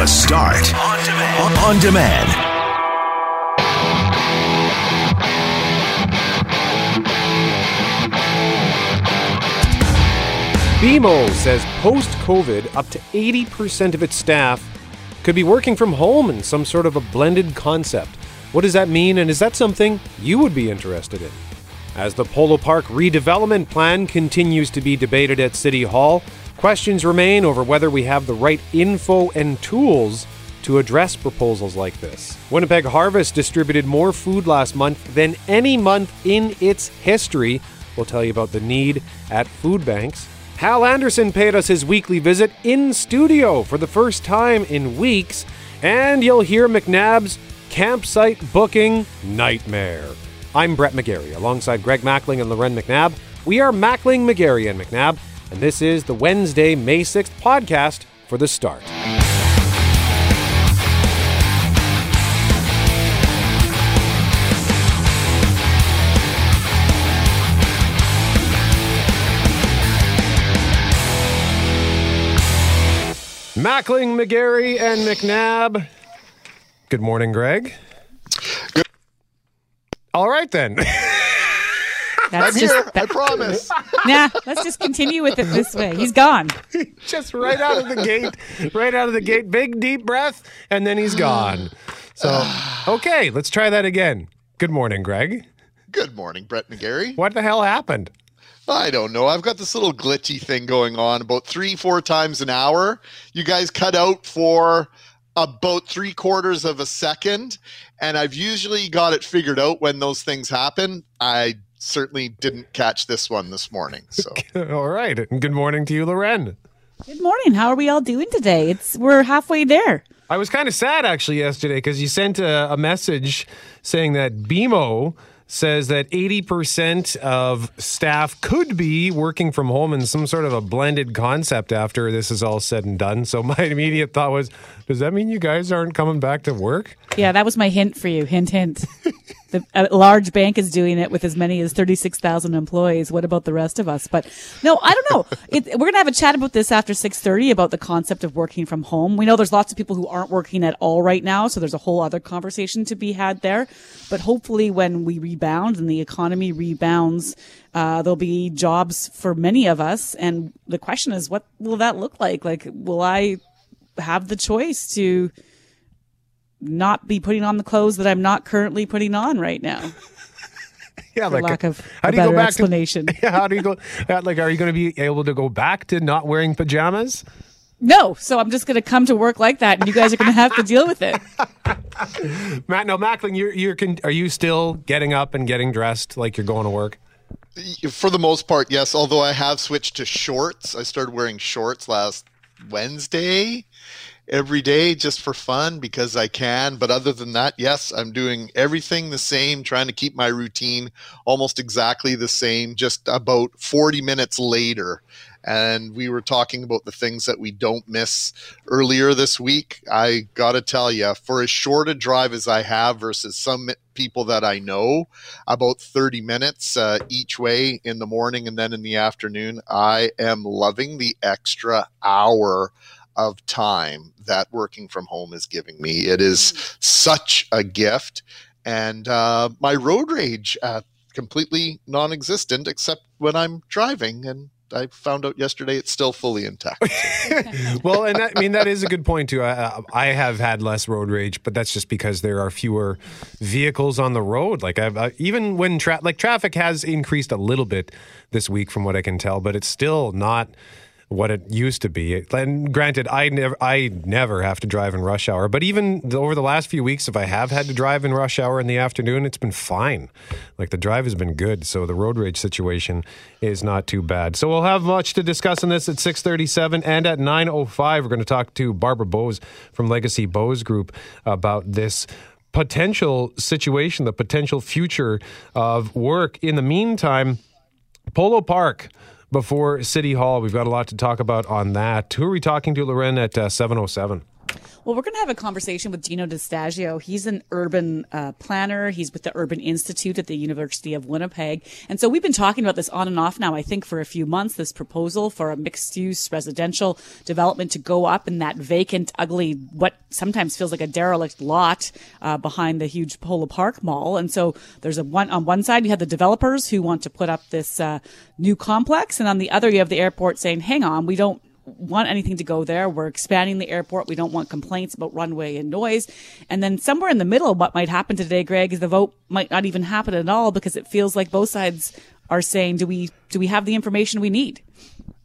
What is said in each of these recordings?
The Start on demand. On demand. BMO says post COVID, up to 80% of its staff could be working from home in some sort of a blended concept. What does that mean, and is that something you would be interested in? As the Polo Park redevelopment plan continues to be debated at City Hall, questions remain over whether we have the right info and tools to address proposals like this. Winnipeg Harvest distributed more food last month than any month in its history. We'll tell you about the need at food banks. Hal Anderson paid us his weekly visit in studio for the first time in weeks, and you'll hear McNabb's campsite booking nightmare. I'm Brett McGarry, alongside Greg Mackling and Lauren McNabb. We are Mackling, McGarry, and McNabb, and this is the Wednesday, May 6th podcast for The Start. Mackling, McGarry, and McNabb. Good morning, Greg. Good. All right then. I'm here. I promise. Nah, let's just continue with it this way. He's gone. Just right out of the gate, right out of the gate, big deep breath, and then he's gone. So, okay, let's try that again. Good morning, Greg. Good morning, Brett and Gary. What the hell happened? I don't know. I've got this little glitchy thing going on about three, four times an hour. You guys cut out for about three quarters of a second, and I've usually got it figured out when those things happen. I certainly didn't catch this one this morning. So, all right. And good morning to you, Lauren. Good morning. How are we all doing today? It's we're halfway there. I was kind of sad actually yesterday because you sent a, a message saying that BMO says that 80% of staff could be working from home in some sort of a blended concept after this is all said and done. So my immediate thought was, does that mean you guys aren't coming back to work? Yeah, that was my hint for you. Hint, hint. the, a large bank is doing it with as many as 36,000 employees. What about the rest of us? But no, I don't know. It, we're going to have a chat about this after 6:30 about the concept of working from home. We know there's lots of people who aren't working at all right now, so there's a whole other conversation to be had there. But hopefully when we rebound and the economy rebounds, uh, there'll be jobs for many of us. And the question is, what will that look like? Like, will I have the choice to not be putting on the clothes that I'm not currently putting on right now. yeah, for like lack of how a do you go better back explanation. To, yeah, how do you go? uh, Like, are you going to be able to go back to not wearing pajamas? no, so I'm just going to come to work like that, and you guys are going to have to deal with it. Matt, no, Mackling, you're you're con- are you still getting up and getting dressed like you're going to work? for the most part, yes. Although I have switched to shorts. I started wearing shorts last Wednesday every day just for fun because I can. But other than that, yes, I'm doing everything the same, trying to keep my routine almost exactly the same, just about 40 minutes later. And we were talking about the things that we don't miss earlier this week. I got to tell you, for as short a drive as I have versus some people that I know, about 30 minutes uh, each way in the morning and then in the afternoon, I am loving the extra hour of time that working from home is giving me. It is such a gift. And uh, my road rage, uh, completely non existent except when I'm driving. And I found out yesterday it's still fully intact. well, and that, I mean that is a good point too. I, I have had less road rage, but that's just because there are fewer vehicles on the road. Like I've uh, even when tra- like traffic has increased a little bit this week, from what I can tell, but it's still not what it used to be. And granted, I never I never have to drive in rush hour, but even over the last few weeks, if I have had to drive in rush hour in the afternoon, it's been fine. Like the drive has been good, so the road rage situation is not too bad. So we'll have much to discuss in this at 6:37 and at 9:05 we're going to talk to Barbara Bowes from Legacy Bowes Group about this potential situation, the potential future of work. In the meantime, Polo Park before City Hall. We've got a lot to talk about on that. Who are we talking to, Lauren, at uh, 707? Well, we're going to have a conversation with Jino Distasio. He's an urban uh, planner. He's with the Urban Institute at the University of Winnipeg. And so we've been talking about this on and off now, I think, for a few months, this proposal for a mixed use residential development to go up in that vacant, ugly, what sometimes feels like a derelict lot uh, behind the huge Polo Park Mall. And so there's a one on one side, you have the developers who want to put up this uh, new complex. And on the other, you have the airport saying, hang on, we don't want anything to go there. We're expanding the airport. We don't want complaints about runway and noise. And then somewhere in the middle, what might happen today, Greg, is the vote might not even happen at all because it feels like both sides are saying, do we, do we have the information we need?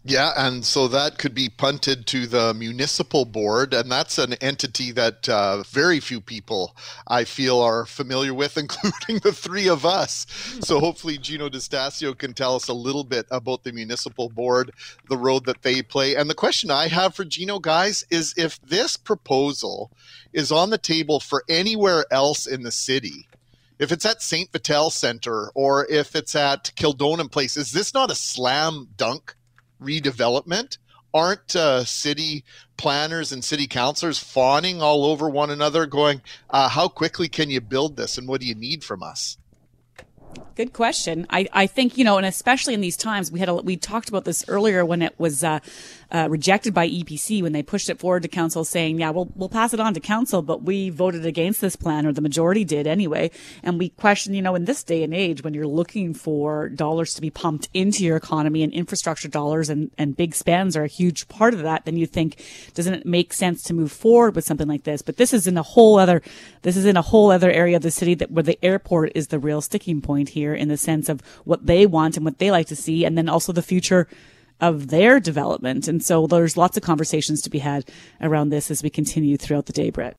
Yeah, and so that could be punted to the municipal board, and that's an entity that uh, very few people I feel are familiar with, including the three of us. So hopefully, Jino Distasio can tell us a little bit about the municipal board, the role that they play. And the question I have for Jino, guys, is if this proposal is on the table for anywhere else in the city, if it's at St. Vital Center or if it's at Kildonan Place, is this not a slam dunk? Redevelopment? Aren't uh, city planners and city councilors fawning all over one another, going, uh, How quickly can you build this and what do you need from us? Good question. I, I think, you know, and especially in these times, we had a, we talked about this earlier when it was, uh, uh, rejected by EPC when they pushed it forward to council saying, yeah, we'll, we'll pass it on to council, but we voted against this plan or the majority did anyway. And we question, you know, in this day and age, when you're looking for dollars to be pumped into your economy and infrastructure dollars and, and big spends are a huge part of that, then you think, doesn't it make sense to move forward with something like this? But this is in a whole other, this is in a whole other area of the city that where the airport is the real sticking point here in the sense of what they want and what they like to see. And then also the future of their development. And so there's lots of conversations to be had around this as we continue throughout the day, Brett.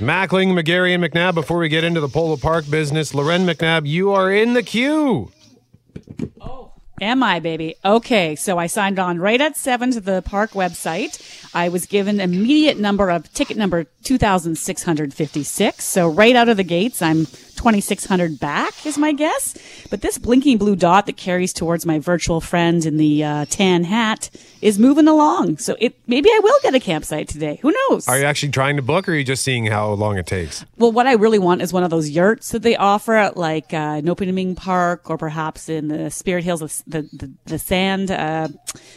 Mackling, McGarry, and McNabb. Before we get into the Polo Park business, Lauren McNabb, you are in the queue. Oh. Am I, baby? Okay, so I signed on right at seven to the park website. I was given immediate number of ticket number 2656. So right out of the gates, I'm 2600 back is my guess. But this blinking blue dot that carries towards my virtual friend in the uh, tan hat is moving along. So it maybe I will get a campsite today. Who knows? Are you actually trying to book or are you just seeing how long it takes? Well, what I really want is one of those yurts that they offer at like uh, Nopiming Park or perhaps in the Spirit Hills, the, the, the sand, uh,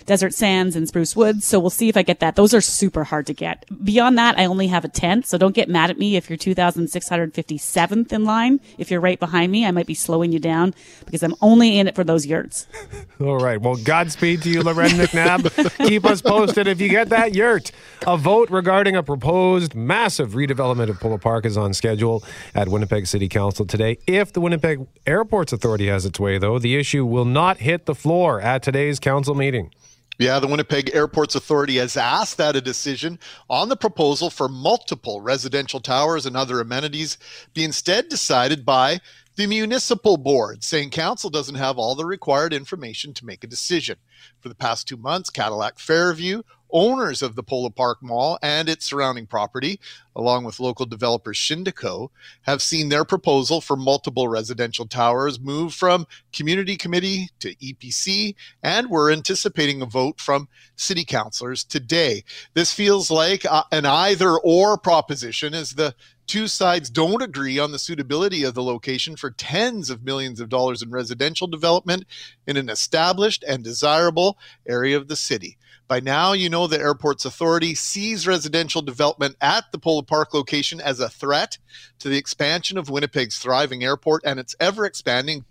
desert sands and Spruce Woods. So we'll see if I get that. Those are super hard to get. Beyond that, I only have a tent. So don't get mad at me if you're 2,657th in line. If you're right behind me, I might be slowing you down because I'm only in it for those yurts. All right. Well, Godspeed to you, Lauren McNabb. Keep us posted if you get that yurt. A vote regarding a proposed massive redevelopment of Polo Park is on schedule at Winnipeg City Council today. If the Winnipeg Airports Authority has its way, though, the issue will not hit the floor at today's council meeting. Yeah, the Winnipeg Airports Authority has asked that a decision on the proposal for multiple residential towers and other amenities be instead decided by the municipal board, saying council doesn't have all the required information to make a decision. For the past two months, Cadillac Fairview, owners of the Polo Park Mall and its surrounding property, along with local developer Shindico, have seen their proposal for multiple residential towers move from community committee to EPC, and we're anticipating a vote from city councilors today. This feels like uh, an either or proposition as the two sides don't agree on the suitability of the location for tens of millions of dollars in residential development in an established and desirable area of the city. By now, you know the airport's authority sees residential development at the Polo Park location as a threat to the expansion of Winnipeg's thriving airport and its ever expanding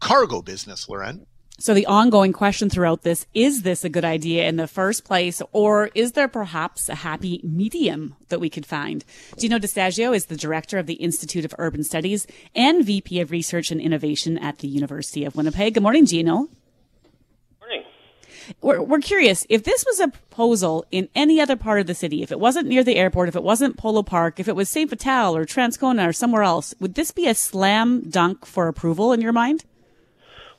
cargo business, Lauren. So the ongoing question throughout this, is this a good idea in the first place, or is there perhaps a happy medium that we could find? Jino Distasio is the director of the Institute of Urban Studies and VP of Research and Innovation at the University of Winnipeg. Good morning, Jino. We're, we're curious, if this was a proposal in any other part of the city, if it wasn't near the airport, if it wasn't Polo Park, if it was St. Vital or Transcona or somewhere else, would this be a slam dunk for approval in your mind?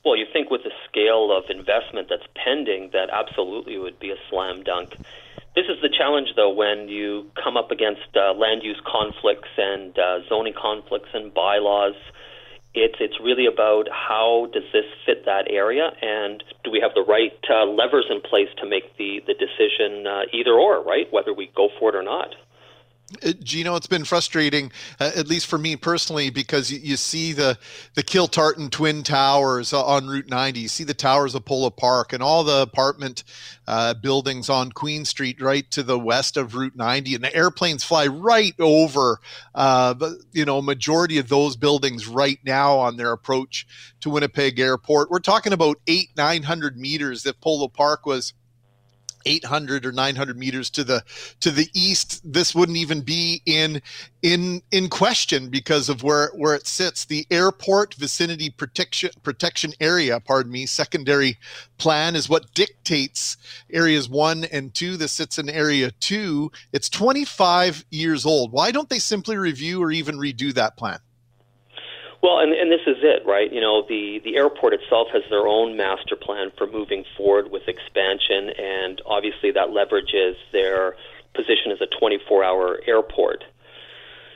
Well, you think with the scale of investment that's pending, that absolutely would be a slam dunk. This is the challenge, though, when you come up against uh, land use conflicts and uh, zoning conflicts and bylaws It's it's really about how does this fit that area, and do we have the right uh, levers in place to make the the decision uh, either or, right? Whether we go for it or not. Uh, Jino, it's been frustrating, uh, at least for me personally, because you, you, see the the Kiltartan Twin Towers on Route 90. You see the towers of Polo Park and all the apartment uh, buildings on Queen Street, right to the west of Route 90, and the airplanes fly right over. Uh, you know, majority of those buildings right now on their approach to Winnipeg Airport. We're talking about eight, nine hundred meters. If Polo Park was 800 or 900 meters to the to the east this wouldn't even be in in in question because of where where it sits. The airport vicinity protection protection area pardon me secondary plan is what dictates areas 1 and 2 this sits in area 2 it's 25 years old. Why don't they simply review or even redo that plan well, and, and this is it, right? You know, the, the airport itself has their own master plan for moving forward with expansion, and obviously that leverages their position as a 24 hour airport.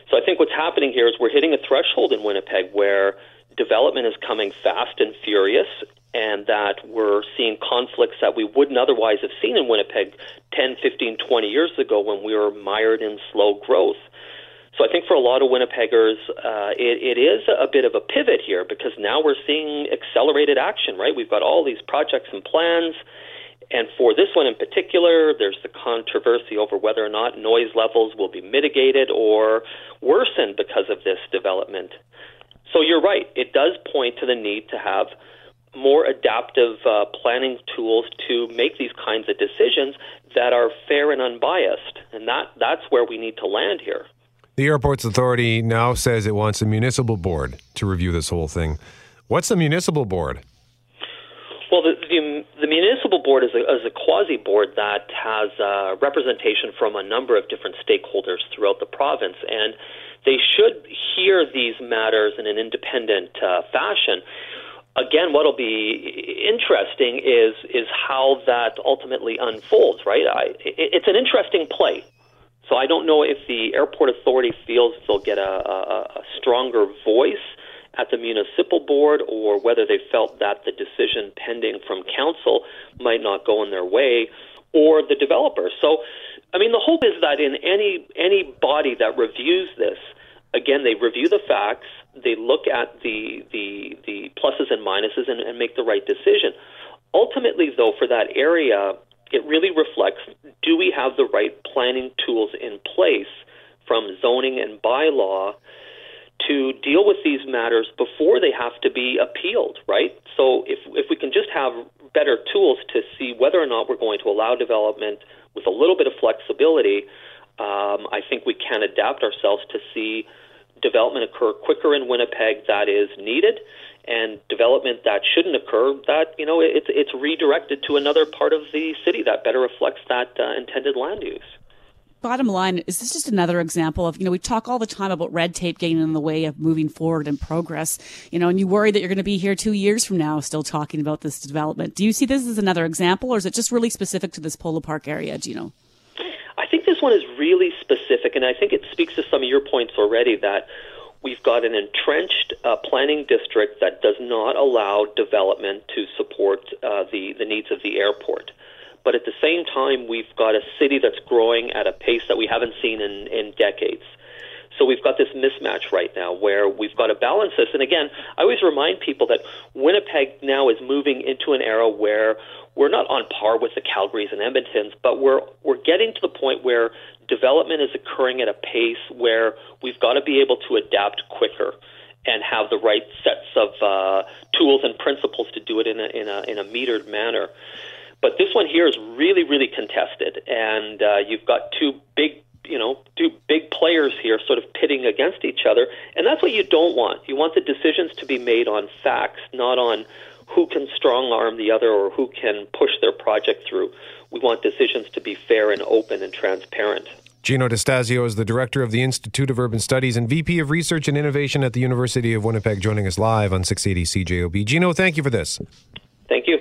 So I think what's happening here is we're hitting a threshold in Winnipeg where development is coming fast and furious, and that we're seeing conflicts that we wouldn't otherwise have seen in Winnipeg 10, 15, 20 years ago when we were mired in slow growth. So I think for a lot of Winnipeggers, uh, it, it is a bit of a pivot here because now we're seeing accelerated action, right? We've got all these projects and plans. And for this one in particular, there's the controversy over whether or not noise levels will be mitigated or worsened because of this development. So you're right. It does point to the need to have more adaptive uh, planning tools to make these kinds of decisions that are fair and unbiased. And that, that's where we need to land here. The airport's authority now says it wants a municipal board to review this whole thing. What's the municipal board? Well, the, the, the municipal board is a, is a quasi board that has uh, representation from a number of different stakeholders throughout the province, and they should hear these matters in an independent uh, fashion. Again, what'll be interesting is is how that ultimately unfolds. Right, I, it, it's an interesting play so I don't know if the airport authority feels they'll get a, a, a stronger voice at the municipal board or whether they felt that the decision pending from council might not go in their way or the developers. So, I mean, the hope is that in any any body that reviews this, again, they review the facts, they look at the the the pluses and minuses, and, and make the right decision. Ultimately, though, for that area, it really reflects do we have the right planning tools in place from zoning and bylaw to deal with these matters before they have to be appealed, right? So if if we can just have better tools to see whether or not we're going to allow development with a little bit of flexibility, um, I think we can adapt ourselves to see development occur quicker in Winnipeg that is needed and development that shouldn't occur, that you know it's it's redirected to another part of the city that better reflects that uh, intended land use. Bottom line, is this just another example of, you know, we talk all the time about red tape getting in the way of moving forward and progress, you know, and you worry that you're going to be here two years from now still talking about this development. Do you see this as another example or is it just really specific to this Polo Park area, do you know? I think this one is really specific, and I think it speaks to some of your points already that We've got an entrenched uh, planning district that does not allow development to support uh, the, the needs of the airport. But at the same time, we've got a city that's growing at a pace that we haven't seen in, in decades. So we've got this mismatch right now where we've got to balance this. And again, I always remind people that Winnipeg now is moving into an era where we're not on par with the Calgarys and Edmontons, but we're we're getting to the point where development is occurring at a pace where we've got to be able to adapt quicker and have the right sets of uh, tools and principles to do it in a, in a, in a metered manner. But this one here is really, really contested, and uh, you've got two big, you know, two big players here, sort of pitting against each other, and that's what you don't want. You want the decisions to be made on facts, not on who can strong arm the other or who can push their project through. We want decisions to be fair and open and transparent. Jino Distasio is the director of the Institute of Urban Studies and VP of Research and Innovation at the University of Winnipeg, joining us live on 680 CJOB. Jino, thank you for this. Thank you.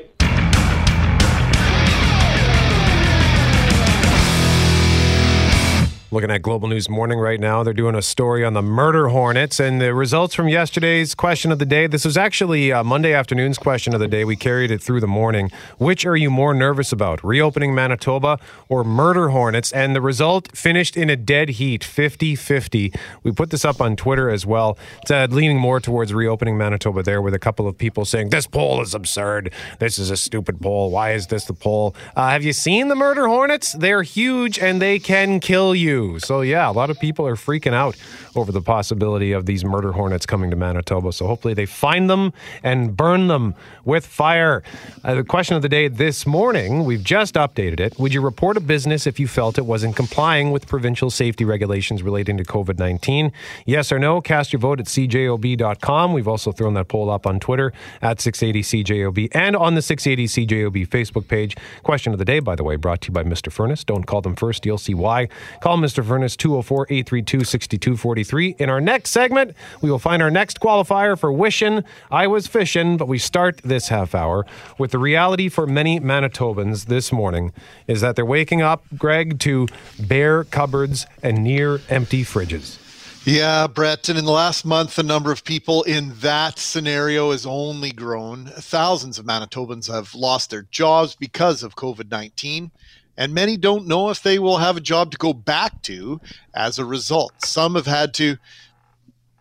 Looking at Global News Morning right now, they're doing a story on the murder hornets and the results from yesterday's question of the day. This was actually uh, Monday afternoon's question of the day. We carried it through the morning. Which are you more nervous about, reopening Manitoba or murder hornets? And the result finished in a dead heat, 50 50. We put this up on Twitter as well. It's uh, leaning more towards reopening Manitoba there, with a couple of people saying, This poll is absurd. This is a stupid poll. Why is this the poll? Uh, have you seen the murder hornets? They're huge and they can kill you. So, yeah, a lot of people are freaking out over the possibility of these murder hornets coming to Manitoba. So, hopefully, they find them and burn them with fire. Uh, the question of the day this morning, we've just updated it. Would you report a business if you felt it wasn't complying with provincial safety regulations relating to COVID 19? Yes or no? Cast your vote at cjob.com. We've also thrown that poll up on Twitter at 680cjob and on the 680cjob Facebook page. Question of the day, by the way, brought to you by Mr. Furnace. Don't call them first, you'll see why. Call Mr. Furnace 204 832 6243. In our next segment, we will find our next qualifier for wishing I was fishing, but we start this half hour with the reality for many Manitobans this morning is that they're waking up, Greg, to bare cupboards and near empty fridges. Yeah, Brett. And in the last month, the number of people in that scenario has only grown. Thousands of Manitobans have lost their jobs because of COVID 19 and many don't know if they will have a job to go back to as a result. Some have had to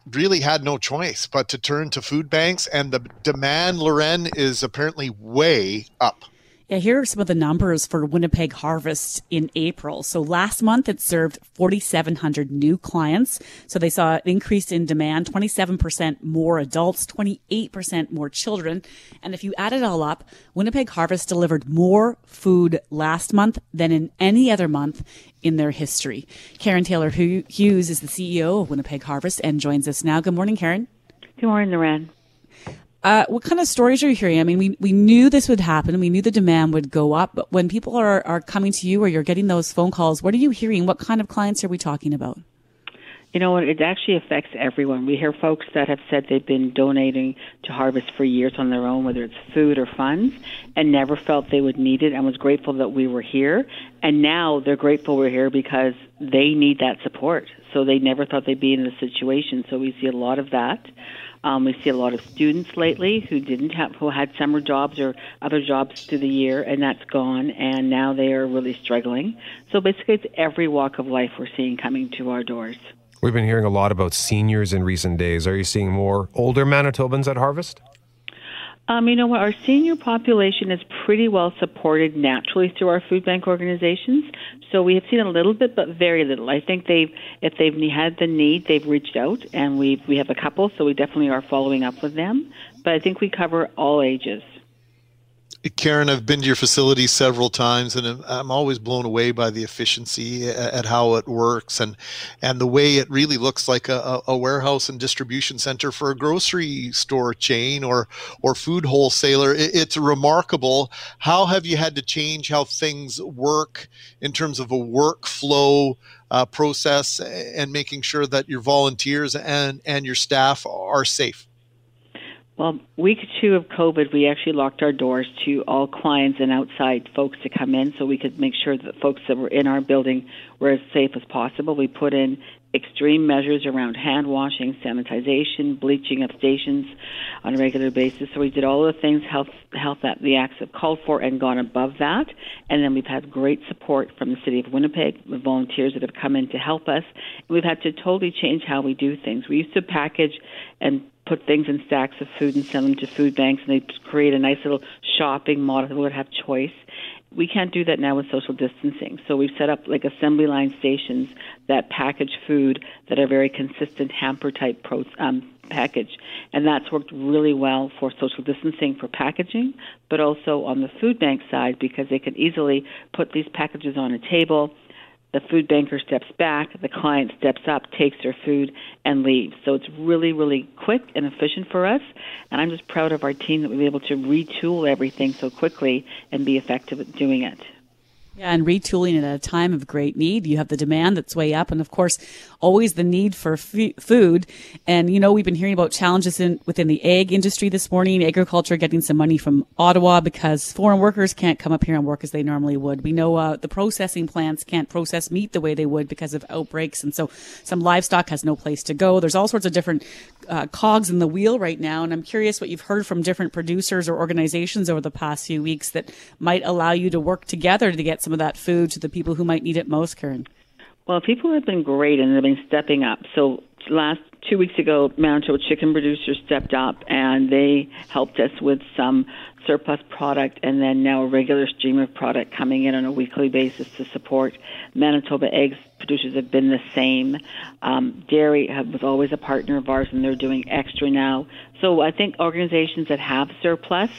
really had no choice but to turn to food banks, and the demand, Lauren, is apparently way up. Yeah, here are some of the numbers for Winnipeg Harvest in April. So last month it served 4,700 new clients. So they saw an increase in demand, 27% more adults, 28% more children. And if you add it all up, Winnipeg Harvest delivered more food last month than in any other month in their history. Karen Taylor Hughes is the CEO of Winnipeg Harvest and joins us now. Good morning, Karen. Good morning, Lauren. Uh, what kind of stories are you hearing? I mean, we, we knew this would happen. We knew the demand would go up. But when people are, are coming to you or you're getting those phone calls, what are you hearing? What kind of clients are we talking about? You know, it actually affects everyone. We hear folks that have said they've been donating to Harvest for years on their own, whether it's food or funds, and never felt they would need it and was grateful that we were here. And now they're grateful we're here because they need that support. So they never thought they'd be in this situation. So we see a lot of that. Um, we see a lot of students lately who didn't have, who had summer jobs or other jobs through the year, and that's gone, and now they are really struggling. So basically, it's every walk of life we're seeing coming to our doors. We've been hearing a lot about seniors in recent days. Are you seeing more older Manitobans at Harvest? Um, you know what? Our senior population is pretty well supported naturally through our food bank organizations. So we have seen a little bit, but very little. I think they've, if they've had the need, they've reached out, and we we have a couple, so we definitely are following up with them. But I think we cover all ages. Karen, I've been to your facility several times, and I'm always blown away by the efficiency at how it works, and and the way it really looks like a, a warehouse and distribution center for a grocery store chain or or food wholesaler. It's remarkable. How have you had to change how things work in terms of a workflow? Uh, process and making sure that your volunteers and, and your staff are safe. Well, week two of COVID, we actually locked our doors to all clients and outside folks to come in so we could make sure that folks that were in our building were as safe as possible. We put in extreme measures around hand washing, sanitization, bleaching of stations on a regular basis. So we did all the things health health that the acts have called for and gone above that. And then we've had great support from the city of Winnipeg with volunteers that have come in to help us. We've had to totally change how we do things. We used to package and put things in stacks of food and send them to food banks, and they create a nice little shopping model that would have choice. We can't do that now with social distancing. So we've set up like assembly line stations that package food that are very consistent hamper type pro, um, package. And that's worked really well for social distancing for packaging, but also on the food bank side because they can easily put these packages on a table the food banker steps back, the client steps up, takes their food, and leaves. So it's really, really quick and efficient for us. And I'm just proud of our team that we were able to retool everything so quickly and be effective at doing it. Yeah, and retooling at a time of great need. You have the demand that's way up, and of course, always the need for f- food. And you know, we've been hearing about challenges in within the egg industry this morning. Agriculture getting some money from Ottawa because foreign workers can't come up here and work as they normally would. We know uh, the processing plants can't process meat the way they would because of outbreaks, and so some livestock has no place to go. There's all sorts of different uh, cogs in the wheel right now, and I'm curious what you've heard from different producers or organizations over the past few weeks that might allow you to work together to get some of that food to the people who might need it most, Karen? Well, people have been great and they've been stepping up. So last two weeks ago, Manitoba chicken producers stepped up and they helped us with some surplus product and then now a regular stream of product coming in on a weekly basis to support. Manitoba eggs producers have been the same. Um, dairy have, was always a partner of ours and they're doing extra now. So I think organizations that have surplus,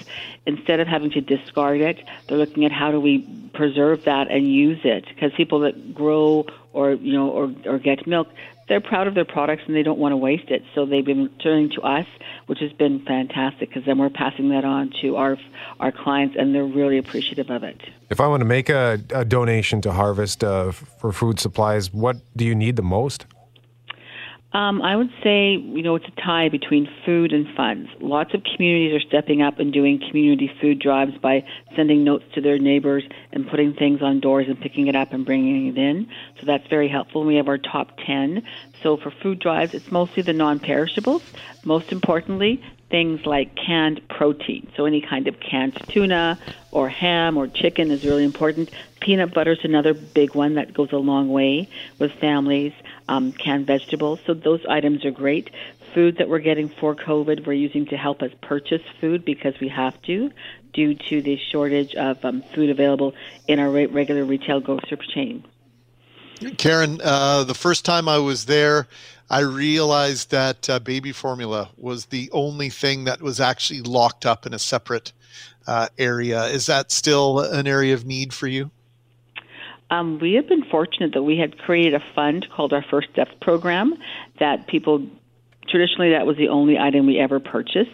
instead of having to discard it, they're looking at how do we preserve that and use it because people that grow or you know or, or get milk they're proud of their products and they don't want to waste it. So they've been turning to us, which has been fantastic because then we're passing that on to our our clients and they're really appreciative of it. If I want to make a, a donation to Harvest uh, for food supplies, what do you need the most? Um, I would say, you know, it's a tie between food and funds. Lots of communities are stepping up and doing community food drives by sending notes to their neighbors and putting things on doors and picking it up and bringing it in. So that's very helpful. We have our top 10. So for food drives, it's mostly the non-perishables. Most importantly, things like canned protein. So any kind of canned tuna or ham or chicken is really important. Peanut butter is another big one that goes a long way with families. Um, canned vegetables. So those items are great. Food that we're getting for COVID, we're using to help us purchase food because we have to due to the shortage of um, food available in our regular retail grocery chain. Karen, uh, the first time I was there, I realized that uh, baby formula was the only thing that was actually locked up in a separate uh, area. Is that still an area of need for you? Um, we have been fortunate that we had created a fund called our First Steps program that people traditionally that was the only item we ever purchased.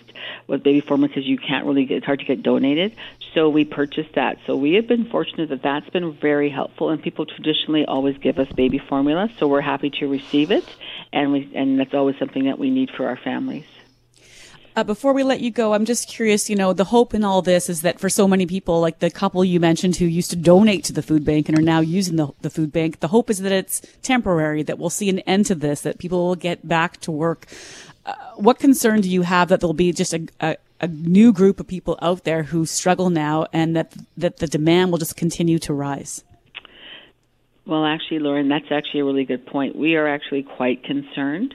Was baby formula because you can't really get it's hard to get donated. So we purchased that. So we have been fortunate that that's been very helpful and people traditionally always give us baby formula so we're happy to receive it and we and that's always something that we need for our families uh, before we let you go, I'm just curious, you know, the hope in all this is that for so many people, like the couple you mentioned who used to donate to the food bank and are now using the, the food bank, the hope is that it's temporary, that we'll see an end to this, that people will get back to work. Uh, what concern do you have that there'll be just a, a, a new group of people out there who struggle now and that, that the demand will just continue to rise? Well, actually, Lauren, that's actually a really good point. We are actually quite concerned.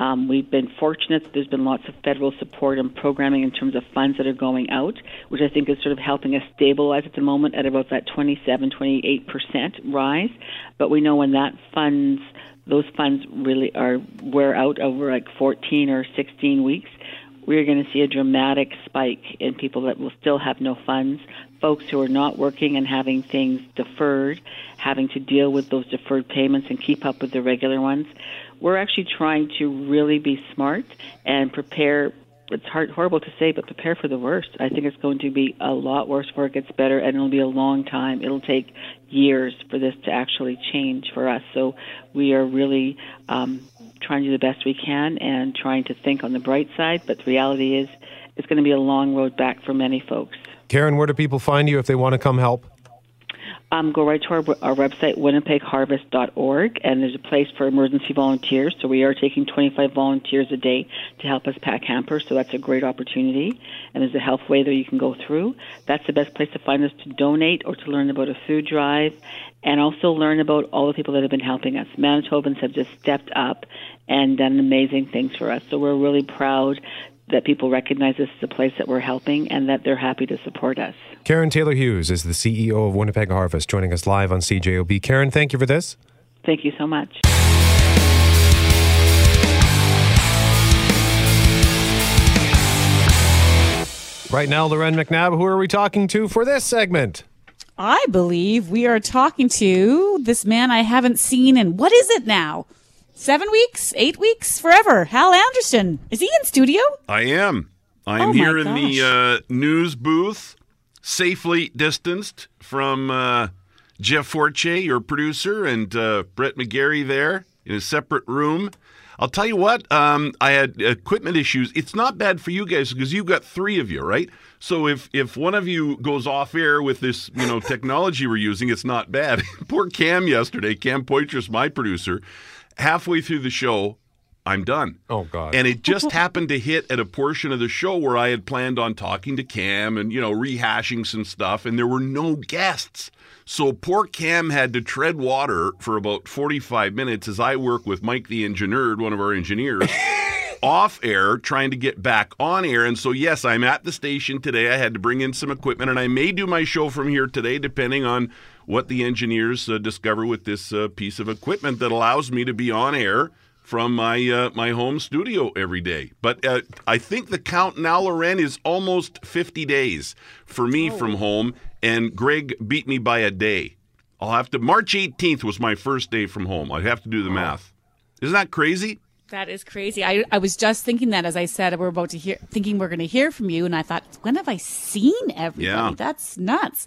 Um, we've been fortunate that there's been lots of federal support and programming in terms of funds that are going out, which I think is sort of helping us stabilize at the moment at about that 27, 28% rise. But we know when that funds, those funds really are wear out over like 14 or 16 weeks, we're going to see a dramatic spike in people that will still have no funds, folks who are not working and having things deferred, having to deal with those deferred payments and keep up with the regular ones we're actually trying to really be smart and prepare. It's hard, horrible to say, but prepare for the worst. I think it's going to be a lot worse before it gets better, and it'll be a long time. It'll take years for this to actually change for us. So we are really um, trying to do the best we can and trying to think on the bright side. But the reality is, it's going to be a long road back for many folks. Karen, where do people find you if they want to come help? Um, go right to our, our website, winnipegharvest.org, and there's a place for emergency volunteers. So we are taking 25 volunteers a day to help us pack hampers, so that's a great opportunity. And there's a healthway there you can go through. That's the best place to find us to donate or to learn about a food drive and also learn about all the people that have been helping us. Manitobans have just stepped up and done amazing things for us. So we're really proud that people recognize this as a place that we're helping and that they're happy to support us. Karen Taylor Hughes is the CEO of Winnipeg Harvest, joining us live on CJOB. Karen, thank you for this. Thank you so much. Right now, Lauren McNabb, who are we talking to for this segment? I believe we are talking to this man I haven't seen in what is it now? Seven weeks? Eight weeks? Forever. Hal Anderson. Is he in studio? I am. I am Oh, here in the uh, news booth, safely distanced from uh, Jeff Forche, your producer, and uh, Brett McGarry there in a separate room. I'll tell you what, um, I had equipment issues. It's not bad for you guys because you've got three of you, right? So if if one of you goes off air with this, you know, technology we're using, it's not bad. Poor Cam yesterday, Cam Poitras, my producer, halfway through the show, I'm done. Oh, God. And it just happened to hit at a portion of the show where I had planned on talking to Cam and, you know, rehashing some stuff, and there were no guests. So poor Cam had to tread water for about 45 minutes as I work with Mike the engineer, one of our engineers. off air trying to get back on air. And so, yes, I'm at the station today. I had to bring in some equipment, and I may do my show from here today, depending on what the engineers uh, discover with this uh, piece of equipment that allows me to be on air from my uh, my home studio every day. But uh, I think the count now, Lauren, is almost 50 days for me from home, and Greg beat me by a day. I'll have to. March 18th was my first day from home. I have to do the math. Isn't that crazy? That is crazy. I, I was just thinking that as I said we're about to hear, thinking we're going to hear from you, and I thought, when have I seen everybody? Yeah. That's nuts.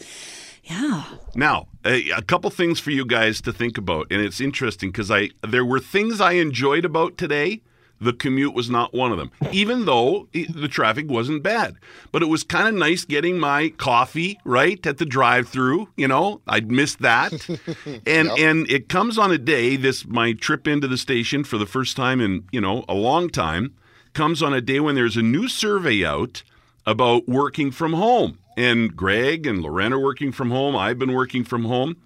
Yeah. Now, a, a couple things for you guys to think about, and it's interesting because I there were things I enjoyed about today. The commute was not one of them, even though it- the traffic wasn't bad. But it was kind of nice getting my coffee right at the drive-through. You know, I'd missed that, and and it comes on a day. This my trip into the station for the first time in you know a long time comes on a day when there's a new survey out about working from home. And Greg and Lorena are working from home. I've been working from home.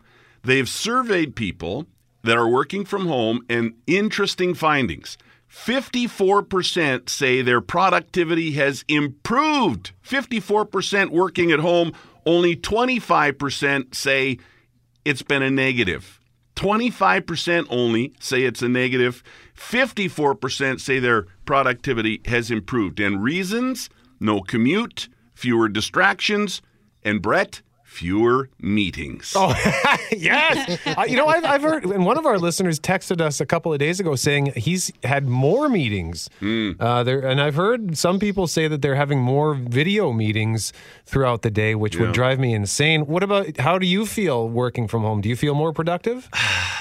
They've surveyed people that are working from home and interesting findings. 54% say their productivity has improved. 54% working at home. Only 25% say it's been a negative. 25% only say it's a negative. 54% say their productivity has improved. And reasons no commute, fewer distractions, and Brett, fewer meetings. Oh, yes. Uh, you know, I've, I've heard, and one of our listeners texted us a couple of days ago saying he's had more meetings. Uh, there, and I've heard some people say that they're having more video meetings throughout the day, which Yeah. would drive me insane. What about, how do you feel working from home? Do you feel more productive?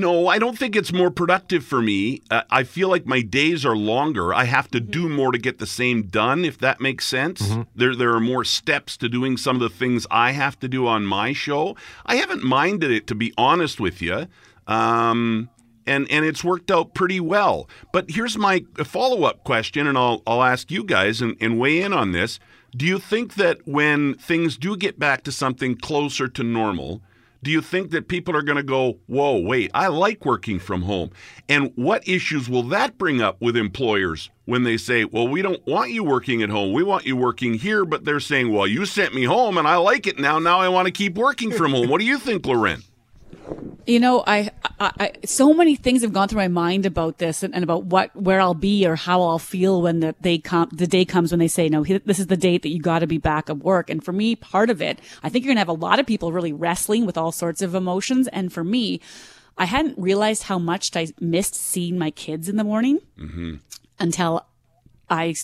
No, I don't think it's more productive for me. Uh, I feel like my days are longer. I have to do more to get the same done, if that makes sense. There, there are more steps to doing some of the things I have to do on my show. I haven't minded it, to be honest with you. Um, and, and it's worked out pretty well. But here's my follow up question, and I'll, I'll ask you guys and, and weigh in on this. Do you think that when things do get back to something closer to normal, do you think that people are going to go, whoa, wait, I like working from home? And what issues will that bring up with employers when they say, well, we don't want you working at home. We want you working here. But they're saying, well, you sent me home and I like it now. Now I want to keep working from home. What do you think, Lauren? You know, I, I, I, so many things have gone through my mind about this and, and about what, where I'll be or how I'll feel when the they come, the day comes when they say, no, this is the date that you got to be back at work. And for me, part of it, I think you're going to have a lot of people really wrestling with all sorts of emotions. And for me, I hadn't realized how much I missed seeing my kids in the morning mm-hmm. until I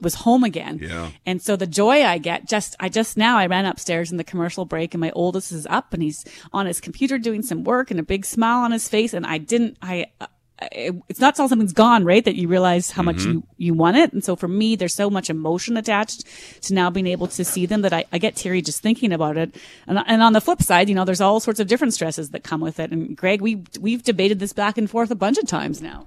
was home again. Yeah. And so the joy I get just, I just now, I ran upstairs in the commercial break and my oldest is up and he's on his computer doing some work and a big smile on his face. And I didn't, I, I- it's not till something's gone, right? That you realize how much mm-hmm. you, you want it. And so for me, there's so much emotion attached to now being able to see them that I, I get teary just thinking about it. And, and on the flip side, you know, there's all sorts of different stresses that come with it. And Greg, we, we've debated this back and forth a bunch of times now.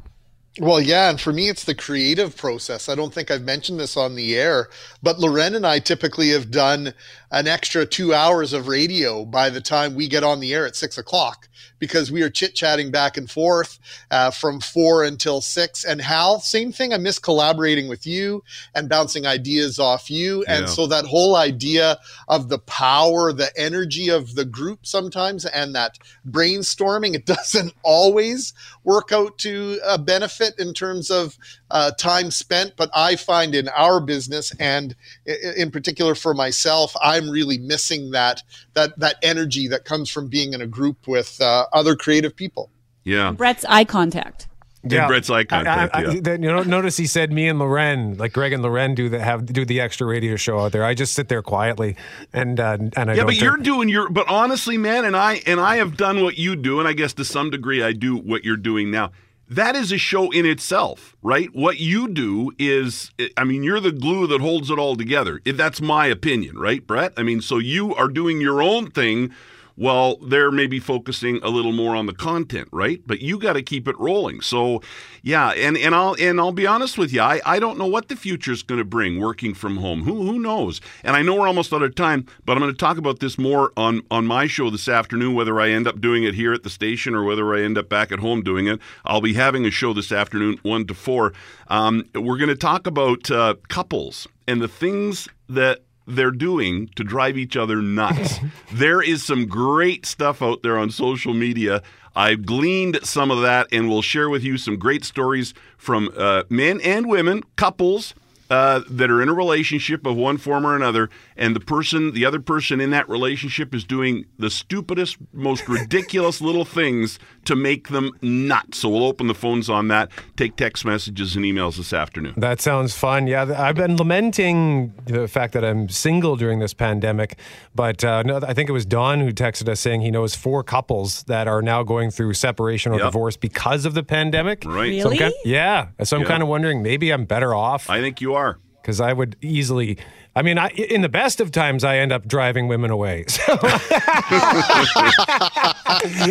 Well, yeah, and for me, it's the creative process. I don't think I've mentioned this on the air, but Lauren and I typically have done an extra two hours of radio by the time we get on the air at six o'clock because we are chit chatting back and forth uh, from four until six. And Hal, same thing. I miss collaborating with you and bouncing ideas off you. And Yeah. so that whole idea of the power, the energy of the group sometimes, and that brainstorming, it doesn't always work out to a benefit in terms of uh, time spent. But I find in our business, and i- i- in particular for myself, I'm really missing that that that energy that comes from being in a group with uh, other creative people. Yeah. Brett's eye contact. Did Brett's eye contact? I, I, yeah. then, you know, notice he said me and Lauren, like Greg and Lauren, do the have do the extra radio show out there. I just sit there quietly, and uh, and I yeah, don't but turn- you're doing your. But honestly, man, and I and I have done what you do, and I guess to some degree I do what you're doing now. That is a show in itself, right? What you do is, I mean, you're the glue that holds it all together. That's my opinion, right, Brett? I mean, so you are doing your own thing while they're maybe focusing a little more on the content, right? But you got to keep it rolling. So, yeah, and and I'll and I'll be honest with you, I, I don't know what the future's going to bring working from home. Who who knows? And I know we're almost out of time, but I'm going to talk about this more on on my show this afternoon. Whether I end up doing it here at the station or whether I end up back at home doing it, I'll be having a show this afternoon, one to four. Um, we're going to talk about uh, couples and the things that they're doing to drive each other nuts. there is some great stuff out there on social media. I've gleaned some of that and we'll share with you some great stories from uh, men and women, couples. Uh, that are in a relationship of one form or another, and the person, the other person in that relationship is doing the stupidest, most ridiculous little things to make them nuts. So we'll open the phones on that, take text messages and emails this afternoon. That sounds fun. Yeah, I've been lamenting the fact that I'm single during this pandemic, but uh, no, I think it was Don who texted us saying he knows four couples that are now going through separation or Yep. divorce because of the pandemic. Right. So I'm Really? ki- yeah. So I'm Yeah. kind of wondering maybe I'm better off I think you are. Because I would easily. I mean, I, in the best of times, I end up driving women away. So,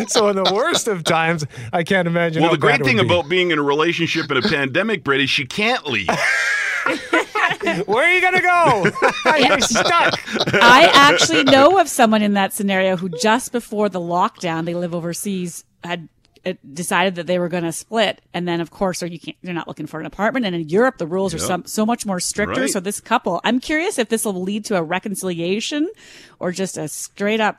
so in the worst of times, I can't imagine. Well, how the great thing be. about being in a relationship in a pandemic, Brett, is she can't leave. where are you gonna go? You're stuck. I actually know of someone in that scenario who just before the lockdown, they live overseas, had Uh, decided that they were going to split, and then of course, or you can't, you're not looking for an apartment. And in Europe, the rules are some, so much more stricter. Right. So this couple, I'm curious if this will lead to a reconciliation or just a straight up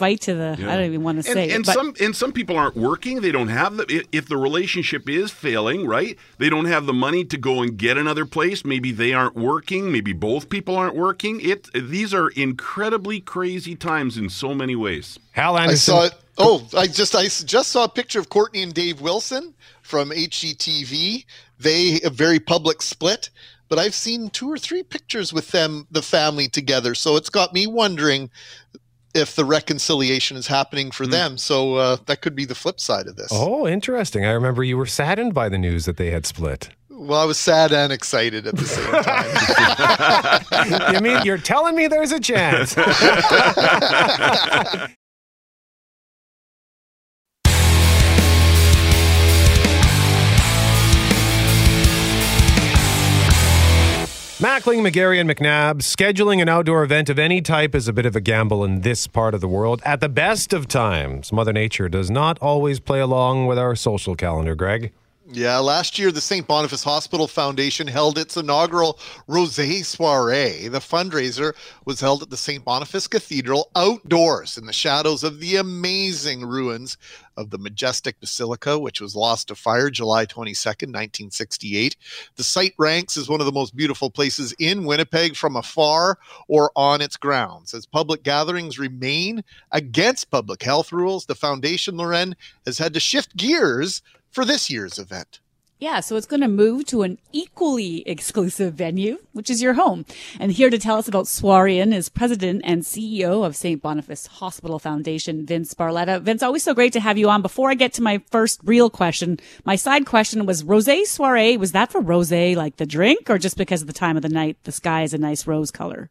fight to the. I don't even want to say. and it, but some and some people aren't working. They don't have the if the relationship is failing, right? They don't have the money to go and get another place. Maybe they aren't working. Maybe both people aren't working. It these are incredibly crazy times in so many ways. Hal I Anderson. saw it. Oh, I just I just saw a picture of Kortney and Dave Wilson from HGTV. They a very public split, but I've seen two or three pictures with them, the family together. So it's got me wondering if the reconciliation is happening for them. So uh, that could be the flip side of this. Oh, interesting. I remember you were saddened by the news that they had split. Well, I was sad and excited at the same time. you mean you're telling me there's a chance? Mackling, McGarry, and McNabb, scheduling an outdoor event of any type is a bit of a gamble in this part of the world. At the best of times, Mother Nature does not always play along with our social calendar, Greg. Yeah, last year the St. Boniface Hospital Foundation held its inaugural Rosé Soiree. The fundraiser was held at the St. Boniface Cathedral outdoors in the shadows of the amazing ruins of the majestic basilica, which was lost to fire July 22nd, 1968. The site ranks as one of the most beautiful places in Winnipeg from afar or on its grounds. As public gatherings remain against public health rules, the foundation, Lauren, has had to shift gears for this year's event. Yeah, so it's going to move to an equally exclusive venue, which is your home. And here to tell us about SoirIN is president and CEO of St. Boniface Hospital Foundation, Vince Barletta. Vince, always so great to have you on. Before I get to my first real question, my side question was rosé soiree. Was that for rosé, like the drink, or just because of the time of the night, the sky is a nice rose color?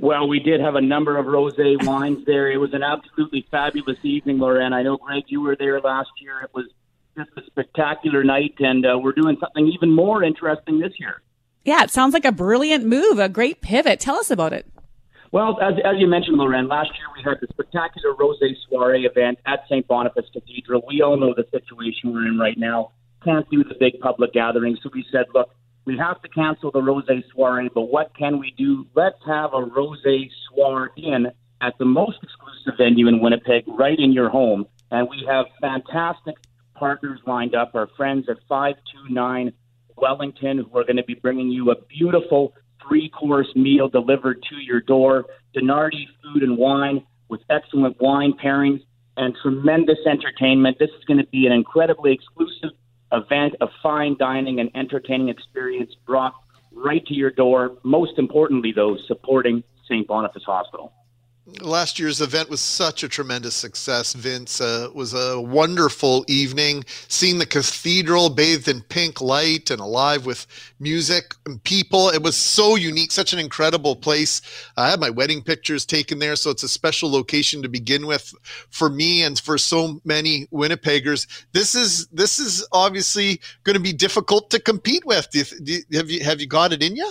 Well, we did have a number of rosé wines there. It was an absolutely fabulous evening, Lauren. I know, Greg, you were there last year. It was just a spectacular night, and uh, we're doing something even more interesting this year. Yeah, it sounds like a brilliant move, a great pivot. Tell us about it. Well, as, as you mentioned, Lauren, last year we had the spectacular rosé soiree event at St. Boniface Cathedral. We all know the situation we're in right now. Can't do the big public gatherings, so we said, look, we have to cancel the rosé soiree, but what can we do? Let's have a rosé soiree in at the most exclusive venue in Winnipeg, right in your home. And we have fantastic partners lined up, our friends at 529 Wellington, who are going to be bringing you a beautiful three course meal delivered to your door. Denardi Food and Wine with excellent wine pairings and tremendous entertainment. This is going to be an incredibly exclusive event, a fine dining and entertaining experience brought right to your door. Most importantly, though, supporting St. Boniface Hospital last year's event was such a tremendous success vince. Uh, was a wonderful evening seeing the cathedral bathed in pink light and alive with music and people. It was so unique such an incredible place. I had my wedding pictures taken there so it's a special location to begin with for me and for so many winnipeggers. This is this is obviously going to be difficult to compete with. Do you, do you, have you have you got it in you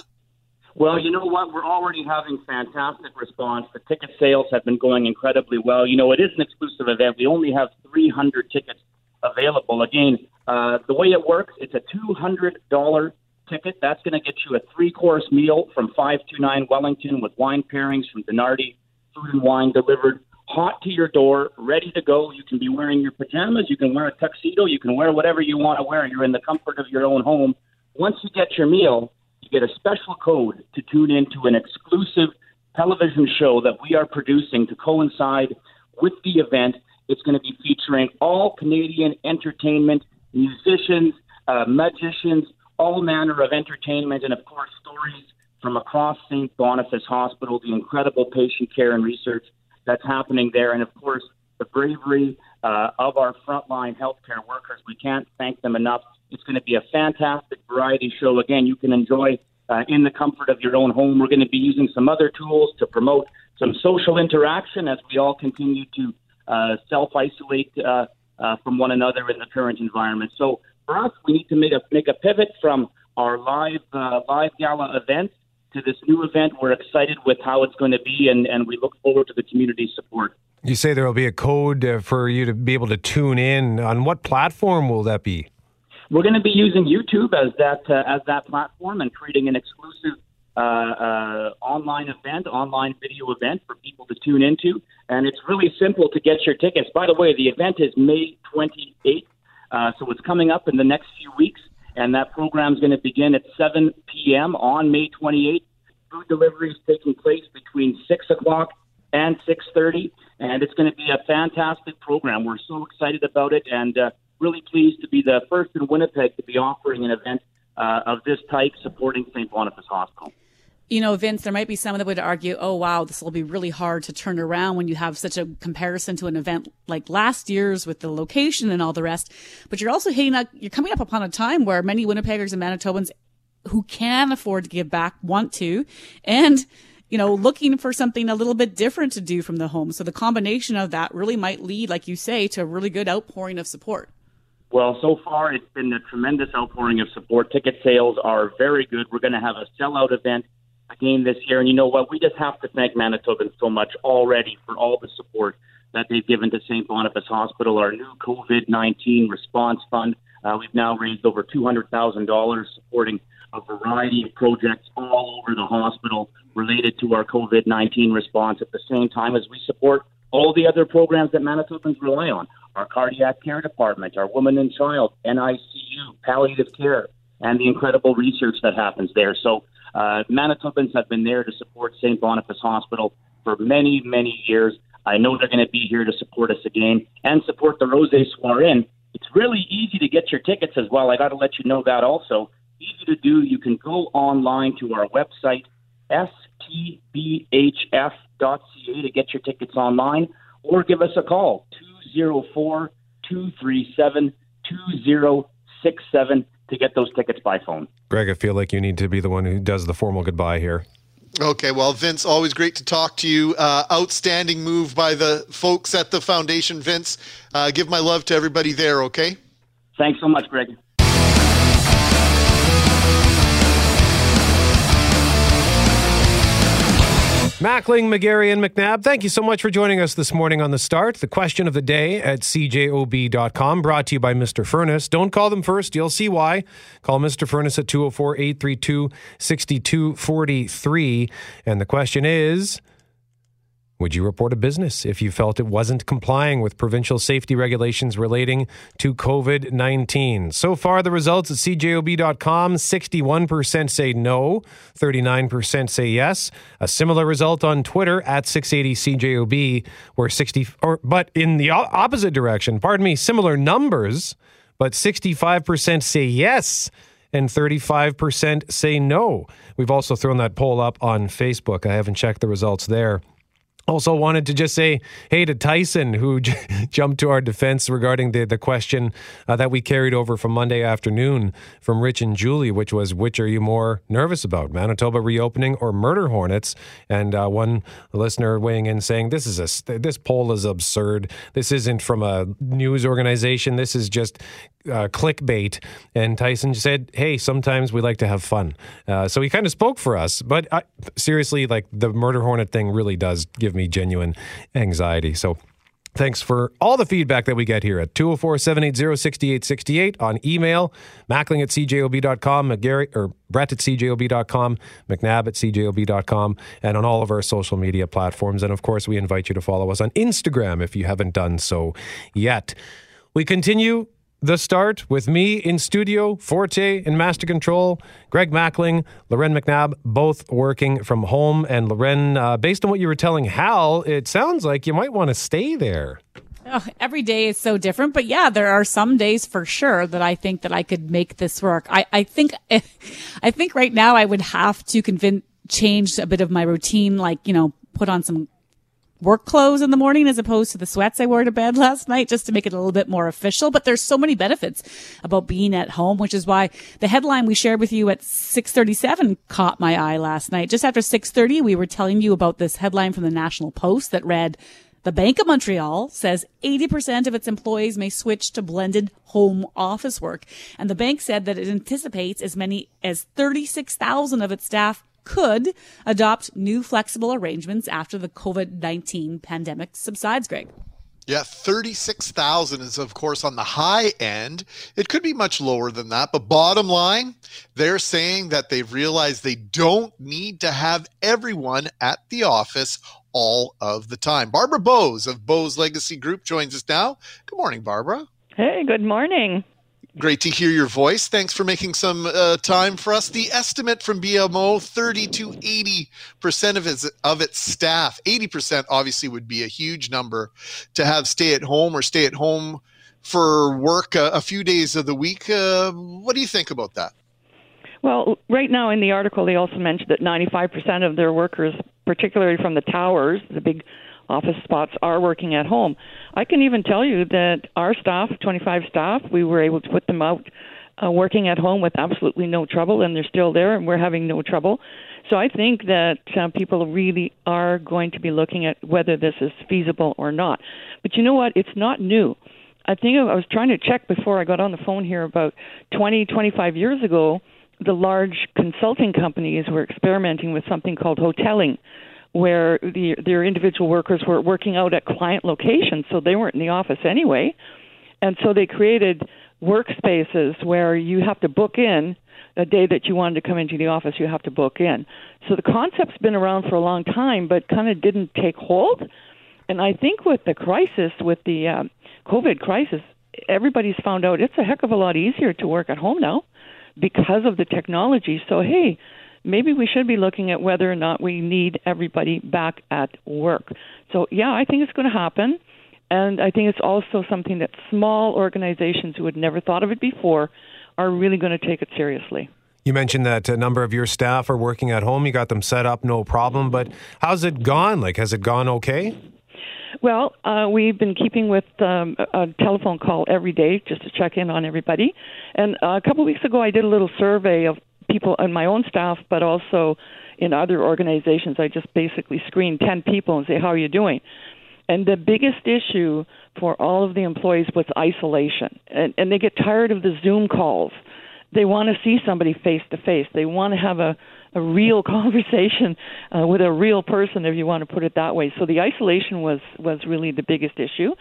well, you know what? We're already having fantastic response. The ticket sales have been going incredibly well. You know, it is an exclusive event. We only have 300 tickets available. Again, uh, the way it works, it's a $200 ticket. That's going to get you a three course meal from 529 Wellington with wine pairings from Donardi, food and wine delivered hot to your door, ready to go. You can be wearing your pajamas, you can wear a tuxedo, you can wear whatever you want to wear. You're in the comfort of your own home. Once you get your meal, you get a special code to tune into an exclusive television show that we are producing to coincide with the event. It's going to be featuring all Canadian entertainment, musicians, uh, magicians, all manner of entertainment, and of course, stories from across St. Boniface Hospital, the incredible patient care and research that's happening there, and of course, the bravery uh, of our frontline healthcare workers. We can't thank them enough it's going to be a fantastic variety show. Again, you can enjoy uh, in the comfort of your own home. We're going to be using some other tools to promote some social interaction as we all continue to uh, self isolate uh, uh, from one another in the current environment. So for us, we need to make a make a pivot from our live uh, live gala event to this new event. We're excited with how it's going to be, and, and we look forward to the community support. You say there will be a code uh, for you to be able to tune in. On what platform will that be? We're going to be using YouTube as that uh, as that platform and creating an exclusive uh, uh, online event, online video event for people to tune into. And it's really simple to get your tickets. By the way, the event is May 28th, uh, so it's coming up in the next few weeks. And that program is going to begin at 7 p.m. on May 28th. Food delivery is taking place between 6 o'clock and 6:30, and it's going to be a fantastic program. We're so excited about it, and uh, really pleased to be the first in Winnipeg to be offering an event uh, of this type supporting St. Boniface Hospital. You know, Vince, there might be some that would argue, oh, wow, this will be really hard to turn around when you have such a comparison to an event like last year's with the location and all the rest. But you're also hitting up, you're coming up upon a time where many Winnipeggers and Manitobans who can afford to give back want to. And you know, looking for something a little bit different to do from the home. So the combination of that really might lead, like you say, to a really good outpouring of support. Well, so far it's been a tremendous outpouring of support. Ticket sales are very good. We're going to have a sellout event again this year. And you know what? We just have to thank Manitobans so much already for all the support that they've given to St. Boniface Hospital, our new COVID 19 response fund. Uh, we've now raised over $200,000 supporting a variety of projects all over the hospital related to our COVID 19 response at the same time as we support all the other programs that Manitobans rely on our cardiac care department, our women and child, NICU, palliative care, and the incredible research that happens there. So, uh, Manitobans have been there to support St. Boniface Hospital for many, many years. I know they're going to be here to support us again and support the Rose Soiree. It's really easy to get your tickets as well. I got to let you know that also. Easy to do. You can go online to our website, stbhf.ca, to get your tickets online, or give us a call, 204 237 2067 to get those tickets by phone. Greg, I feel like you need to be the one who does the formal goodbye here. Okay, well, Vince, always great to talk to you. Uh, outstanding move by the folks at the foundation, Vince. Uh, give my love to everybody there, okay? Thanks so much, Greg. Mackling, McGarry, and McNabb, thank you so much for joining us this morning on The Start. The question of the day at cjob.com, brought to you by Mr. Furnace. Don't call them first, you'll see why. Call Mr. Furnace at 204 832 6243. And the question is would you report a business if you felt it wasn't complying with provincial safety regulations relating to COVID 19? So far, the results at cjob.com 61% say no, 39% say yes. A similar result on Twitter at 680cjob, where 60, or, but in the opposite direction, pardon me, similar numbers but 65% say yes and 35% say no. We've also thrown that poll up on Facebook. I haven't checked the results there. Also, wanted to just say hey to Tyson, who j- jumped to our defense regarding the, the question uh, that we carried over from Monday afternoon from Rich and Julie, which was which are you more nervous about, Manitoba reopening or murder hornets? And uh, one listener weighing in saying this is a this poll is absurd. This isn't from a news organization. This is just uh, clickbait. And Tyson said, "Hey, sometimes we like to have fun." Uh, so he kind of spoke for us. But I, seriously, like the murder hornet thing really does give me genuine anxiety. So. Thanks for all the feedback that we get here at 204 780 6868 on email, mackling at cjob.com, McGarry, or Brett at cjob.com, McNabb at cjob.com, and on all of our social media platforms. And of course, we invite you to follow us on Instagram if you haven't done so yet. We continue the start with me in studio, Forte in master control, Greg Mackling, Lauren McNabb, both working from home. And Lauren, uh, based on what you were telling Hal, it sounds like you might want to stay there. Oh, every day is so different, but yeah, there are some days for sure that I think that I could make this work. I, I think, I think right now I would have to convince, change a bit of my routine, like, you know, put on some work clothes in the morning as opposed to the sweats I wore to bed last night just to make it a little bit more official. But there's so many benefits about being at home, which is why the headline we shared with you at 637 caught my eye last night. Just after 630, we were telling you about this headline from the National Post that read, the Bank of Montreal says 80% of its employees may switch to blended home office work. And the bank said that it anticipates as many as 36,000 of its staff could adopt new flexible arrangements after the COVID 19 pandemic subsides, Greg. Yeah, 36,000 is, of course, on the high end. It could be much lower than that. But bottom line, they're saying that they've realized they don't need to have everyone at the office all of the time. Barbara Bowes of Bowes Legacy Group joins us now. Good morning, Barbara. Hey, good morning. Great to hear your voice. Thanks for making some uh, time for us. The estimate from BMO 30 to 80% of its, of its staff, 80% obviously would be a huge number to have stay at home or stay at home for work a, a few days of the week. Uh, what do you think about that? Well, right now in the article, they also mentioned that 95% of their workers, particularly from the towers, the big office spots are working at home. I can even tell you that our staff, 25 staff, we were able to put them out uh, working at home with absolutely no trouble, and they're still there, and we're having no trouble. So I think that uh, people really are going to be looking at whether this is feasible or not. But you know what? It's not new. I think I was trying to check before I got on the phone here about 20, 25 years ago. The large consulting companies were experimenting with something called hoteling, where the, their individual workers were working out at client locations, so they weren't in the office anyway. And so they created workspaces where you have to book in a day that you wanted to come into the office, you have to book in. So the concept's been around for a long time, but kind of didn't take hold. And I think with the crisis, with the um, COVID crisis, everybody's found out it's a heck of a lot easier to work at home now because of the technology. So, hey, maybe we should be looking at whether or not we need everybody back at work. So, yeah, I think it's going to happen. And I think it's also something that small organizations who had never thought of it before are really going to take it seriously. You mentioned that a number of your staff are working at home. You got them set up, no problem. But how's it gone? Like, has it gone okay? Well, uh, we've been keeping with um, a telephone call every day just to check in on everybody. And uh, a couple of weeks ago, I did a little survey of people in my own staff, but also in other organizations. I just basically screen 10 people and say, How are you doing? And the biggest issue for all of the employees was isolation. And, and they get tired of the Zoom calls. They want to see somebody face to face. They want to have a, a real conversation uh, with a real person, if you want to put it that way. So the isolation was was really the biggest issue.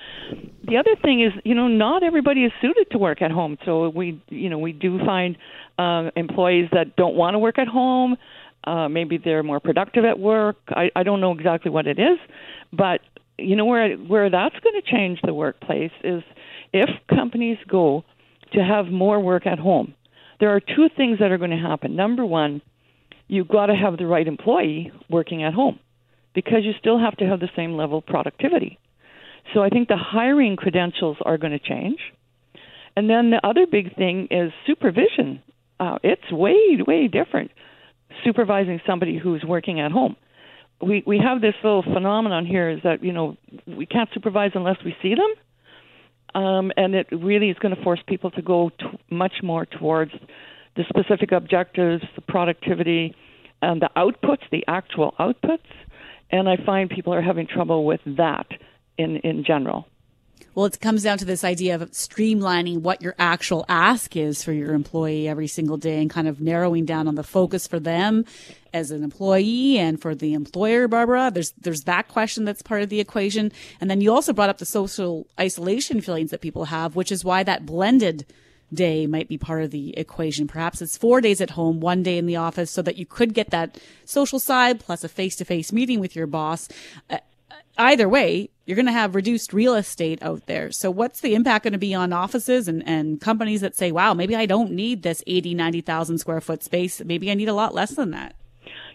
The other thing is, you know, not everybody is suited to work at home. So we, you know, we do find uh, employees that don't want to work at home. Uh, maybe they're more productive at work. I, I don't know exactly what it is, but you know where where that's going to change the workplace is if companies go to have more work at home. There are two things that are going to happen. Number one, you've got to have the right employee working at home because you still have to have the same level of productivity. So I think the hiring credentials are going to change. And then the other big thing is supervision. Uh, it's way, way different supervising somebody who's working at home. We we have this little phenomenon here is that you know we can't supervise unless we see them, um, and it really is going to force people to go t- much more towards the specific objectives, the productivity, and the outputs, the actual outputs. And I find people are having trouble with that in in general. Well, it comes down to this idea of streamlining what your actual ask is for your employee every single day and kind of narrowing down on the focus for them as an employee and for the employer, Barbara. There's, there's that question that's part of the equation. And then you also brought up the social isolation feelings that people have, which is why that blended day might be part of the equation. Perhaps it's four days at home, one day in the office so that you could get that social side plus a face to face meeting with your boss. Uh, either way, you're going to have reduced real estate out there. So what's the impact going to be on offices and, and companies that say, wow, maybe I don't need this 80, 90,000 square foot space. Maybe I need a lot less than that.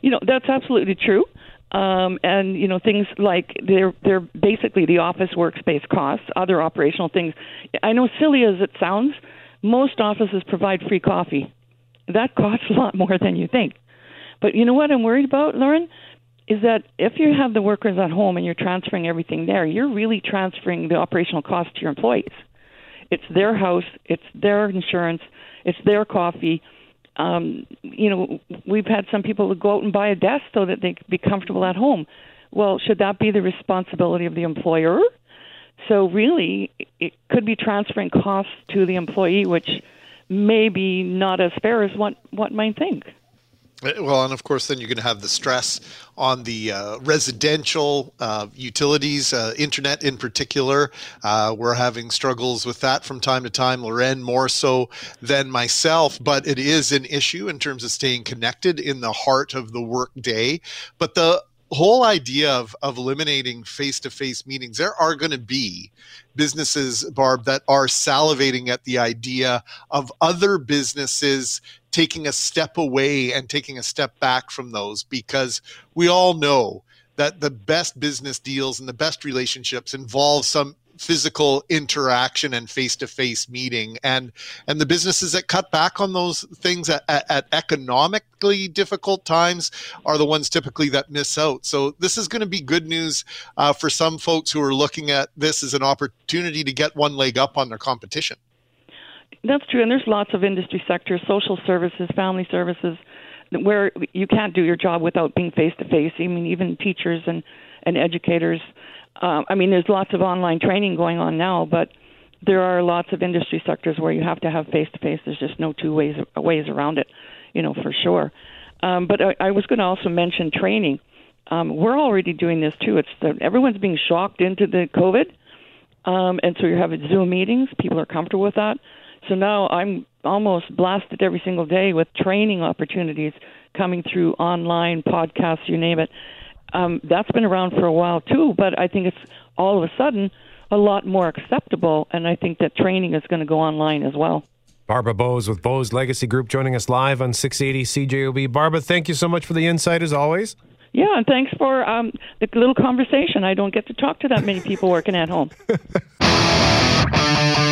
You know, that's absolutely true. Um, and you know things like they're they're basically the office workspace costs, other operational things. I know silly as it sounds, most offices provide free coffee. That costs a lot more than you think. But you know what I'm worried about, Lauren? is that if you have the workers at home and you're transferring everything there, you're really transferring the operational cost to your employees. It's their house, it's their insurance, it's their coffee. Um, you know, we've had some people go out and buy a desk so that they can be comfortable at home. Well, should that be the responsibility of the employer? So really, it could be transferring costs to the employee, which may be not as fair as what what might think. Uh, well, and of course, then you're going to have the stress on the uh, residential uh, utilities, uh, internet in particular. Uh, we're having struggles with that from time to time. Lauren more so than myself, but it is an issue in terms of staying connected in the heart of the workday. But the whole idea of, of eliminating face-to-face meetings there are going to be businesses barb that are salivating at the idea of other businesses taking a step away and taking a step back from those because we all know that the best business deals and the best relationships involve some physical interaction and face-to-face meeting and and the businesses that cut back on those things at, at, at, economically difficult times are the ones typically that miss out so this is going to be good news uh, for some folks who are looking at this as an opportunity to get one leg up on their competition that's true, and there's lots of industry sectors, social services, family services, where you can't do your job without being face to face. I mean, even teachers and and educators. Uh, I mean, there's lots of online training going on now, but there are lots of industry sectors where you have to have face to face. There's just no two ways ways around it, you know, for sure. Um, but I, I was going to also mention training. Um, we're already doing this too. It's the, everyone's being shocked into the COVID, um, and so you're having Zoom meetings. People are comfortable with that. So now I'm almost blasted every single day with training opportunities coming through online podcasts, you name it. Um, that's been around for a while too, but I think it's all of a sudden a lot more acceptable, and I think that training is going to go online as well. Barbara Bowes with Bowes Legacy Group joining us live on 680 CJOB. Barbara, thank you so much for the insight as always. Yeah, and thanks for um, the little conversation. I don't get to talk to that many people working at home.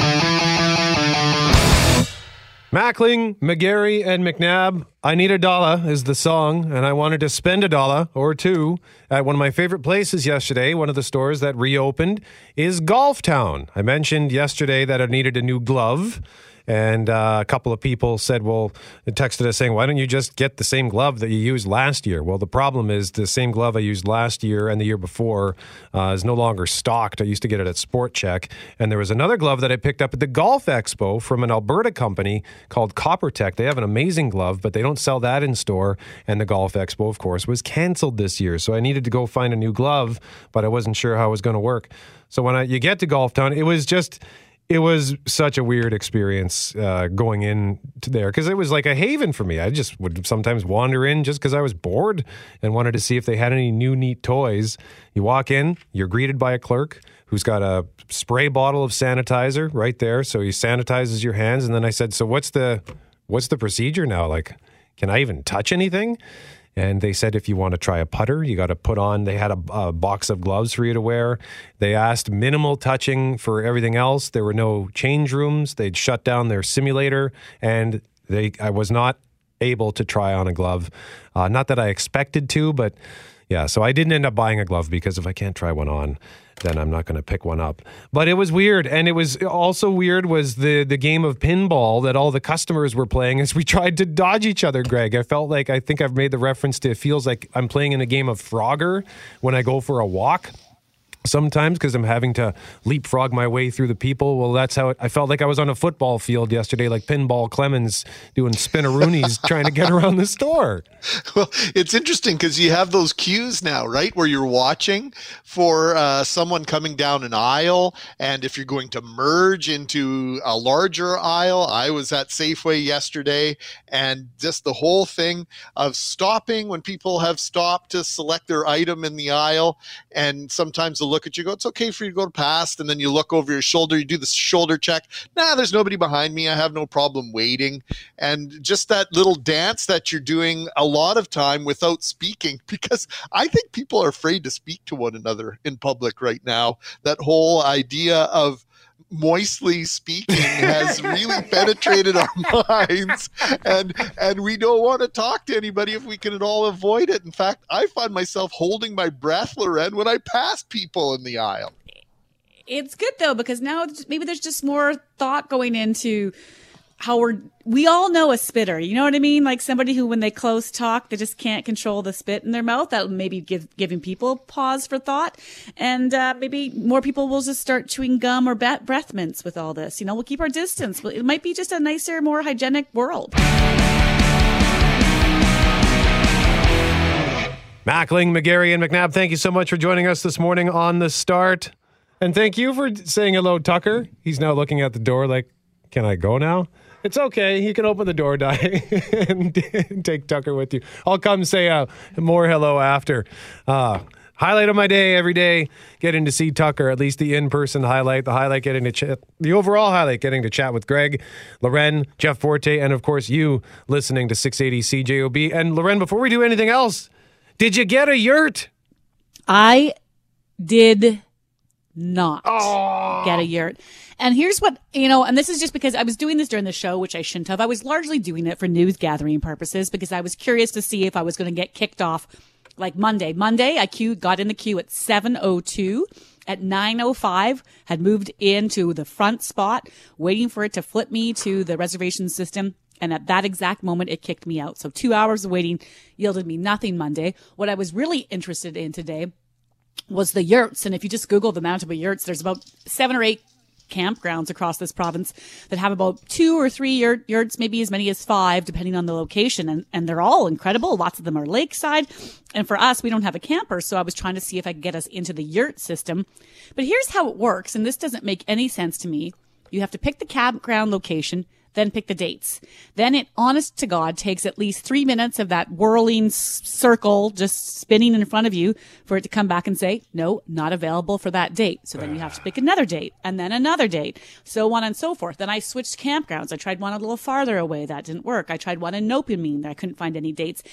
Mackling, McGarry, and McNabb. I Need a Dollar is the song, and I wanted to spend a dollar or two at one of my favorite places yesterday. One of the stores that reopened is Golf Town. I mentioned yesterday that I needed a new glove. And uh, a couple of people said, well, texted us saying, why don't you just get the same glove that you used last year? Well, the problem is the same glove I used last year and the year before uh, is no longer stocked. I used to get it at Sport Chek. And there was another glove that I picked up at the Golf Expo from an Alberta company called Coppertech. They have an amazing glove, but they don't sell that in store. And the Golf Expo, of course, was canceled this year. So I needed to go find a new glove, but I wasn't sure how it was going to work. So when I, you get to Golf Town, it was just it was such a weird experience uh, going in to there because it was like a haven for me. I just would sometimes wander in just because I was bored and wanted to see if they had any new neat toys. You walk in, you're greeted by a clerk who's got a spray bottle of sanitizer right there, so he sanitizes your hands. And then I said, "So what's the what's the procedure now? Like, can I even touch anything?" And they said if you want to try a putter, you got to put on. They had a, a box of gloves for you to wear. They asked minimal touching for everything else. There were no change rooms. They'd shut down their simulator, and they I was not able to try on a glove. Uh, not that I expected to, but yeah, so I didn't end up buying a glove because if I can't try one on, then I'm not going to pick one up. But it was weird, and it was also weird was the the game of pinball that all the customers were playing as we tried to dodge each other. Greg, I felt like I think I've made the reference to it feels like I'm playing in a game of Frogger when I go for a walk sometimes because I'm having to leapfrog my way through the people. Well, that's how it, I felt like I was on a football field yesterday, like Pinball Clemons doing spinaroonies trying to get around the store. Well, it's interesting because you have those cues now, right? Where you're watching for uh, someone coming down an aisle. And if you're going to merge into a larger aisle, I was at Safeway yesterday and just the whole thing of stopping when people have stopped to select their item in the aisle. And sometimes they'll look at you, go, it's okay for you to go past. And then you look over your shoulder, you do the shoulder check. Nah, there's nobody behind me. I have no problem waiting. And just that little dance that you're doing a lot of time without speaking, because I think people are afraid to speak to one another in public right now. That whole idea of moistly speaking has really penetrated our minds. And and we don't want to talk to anybody if we can at all avoid it. In fact i find myself holding my breath lauren when i pass people in the aisle. It's good though because now maybe there's just more thought going into how we're we all know a spitter. You know what i mean? Like somebody who when they close talk they just can't control the spit in their mouth. That maybe give giving people pause for thought. And uh, maybe more people will just start chewing gum or bat- breath mints with all this. You know we'll keep our distance. It might be just a nicer more hygienic world. Mackling, McGarry, and McNabb, thank you so much for joining us this morning on the start. And thank you for saying hello, Tucker. He's now looking at the door like, can I go now? It's okay. You can open the door, die, and take Tucker with you. I'll come say uh, more hello after. Uh, highlight of my day every day, getting to see Tucker, at least the in-person highlight, the highlight getting to chat, the overall highlight getting to chat with Greg, Lauren, Jeff Forte, and of course you listening to 680 CJOB. And Lauren, before we do anything else, did you get a yurt? I did not get a yurt. And here's what, you know, and this is just because I was doing this during the show, which I shouldn't have. I was largely doing it for news gathering purposes because I was curious to see if I was going to get kicked off like Monday. Monday, I queued, got in the queue at 7.02. At 9.05, had moved into the front spot, waiting for it to flip me to the reservation system. And at that exact moment, it kicked me out. So two hours of waiting yielded me nothing Monday. What I was really interested in today was the yurts. And if you just Google the Manitoba yurts, there's about seven or eight campgrounds across this province that have about two or three yurt, yurts, maybe as many as five, depending on the location. And, and they're all incredible. Lots of them are lakeside. And for us, we don't have a camper. So I was trying to see if I could get us into the yurt system. But here's how it works. And this doesn't make any sense to me. You have to pick the campground location then pick the dates. Then it, honest to God, takes at least three minutes of that whirling s- circle just spinning in front of you for it to come back and say, no, not available for that date. So then you have to pick another date and then another date, so on and so forth. Then I switched campgrounds. I tried one a little farther away. That didn't work. I tried one in Nopiming. I couldn't find any dates.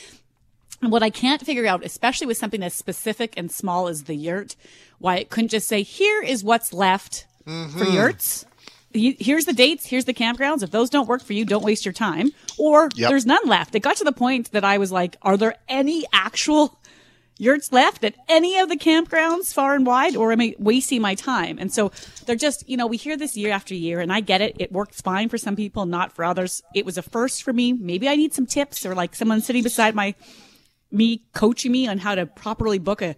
And what I can't figure out, especially with something as specific and small as the yurt, why it couldn't just say, here is what's left for mm-hmm. yurts here's the dates, here's the campgrounds. If those don't work for you, don't waste your time. Or Yep. there's none left. It got to the point that I was like, are there any actual yurts left at any of the campgrounds far and wide or am I wasting my time? And so they're just, you know, we hear this year after year and I get it. It works fine for some people, not for others. It was a first for me. Maybe I need some tips or like someone sitting beside my, me coaching me on how to properly book a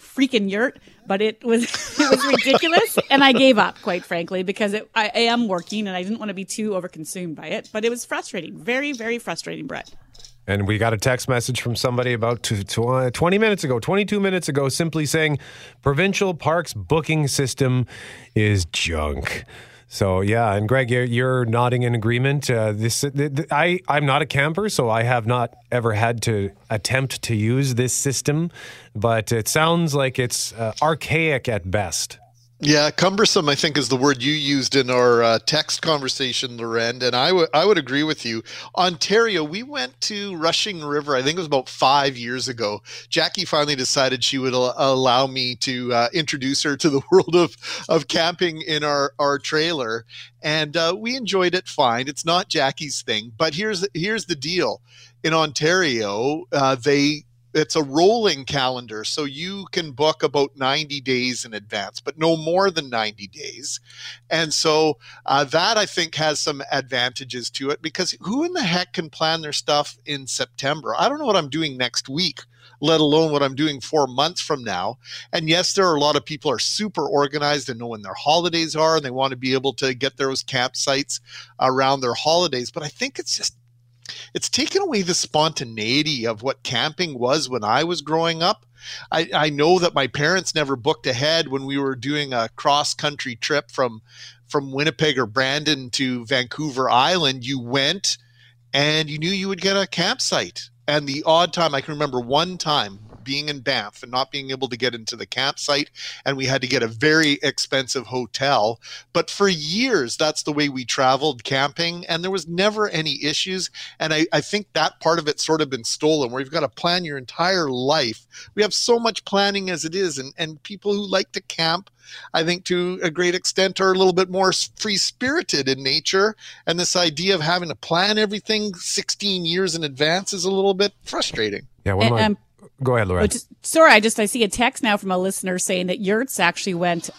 freaking yurt, but it was it was ridiculous, and I gave up, quite frankly, because it, I, I am working and I didn't want to be too overconsumed by it. But it was frustrating, very very frustrating, Brett. And we got a text message from somebody about tw- tw- 20 minutes ago, 22 minutes ago, simply saying provincial parks booking system is junk. So yeah, and Greg, you're, you're nodding in agreement. Uh, this, th- th- I, I'm not a camper, so I have not ever had to attempt to use this system, but it sounds like it's uh, archaic at best. Yeah, cumbersome. I think is the word you used in our uh, text conversation, Lauren, and I would I would agree with you. Ontario, we went to Rushing River. I think it was about five years ago. Jackie finally decided she would al- allow me to uh, introduce her to the world of of camping in our our trailer, and uh, we enjoyed it fine. It's not Jackie's thing, but here's here's the deal. In Ontario, uh, they it's a rolling calendar so you can book about 90 days in advance but no more than 90 days. And so uh, that i think has some advantages to it because who in the heck can plan their stuff in september? I don't know what i'm doing next week let alone what i'm doing four months from now. And yes there are a lot of people are super organized and know when their holidays are and they want to be able to get those campsites around their holidays but i think it's just it's taken away the spontaneity of what camping was when I was growing up. I, I know that my parents never booked ahead when we were doing a cross country trip from from Winnipeg or Brandon to Vancouver Island. You went and you knew you would get a campsite. And the odd time I can remember one time being in Banff and not being able to get into the campsite. And we had to get a very expensive hotel. But for years, that's the way we traveled camping. And there was never any issues. And I, I think that part of it sort of been stolen where you've got to plan your entire life. We have so much planning as it is. And, and people who like to camp I think to a great extent are a little bit more free spirited in nature. And this idea of having to plan everything 16 years in advance is a little bit frustrating. Yeah, one of my, And- go ahead, Lauren. But just, sorry, I just I see a text now from a listener saying that yurts actually went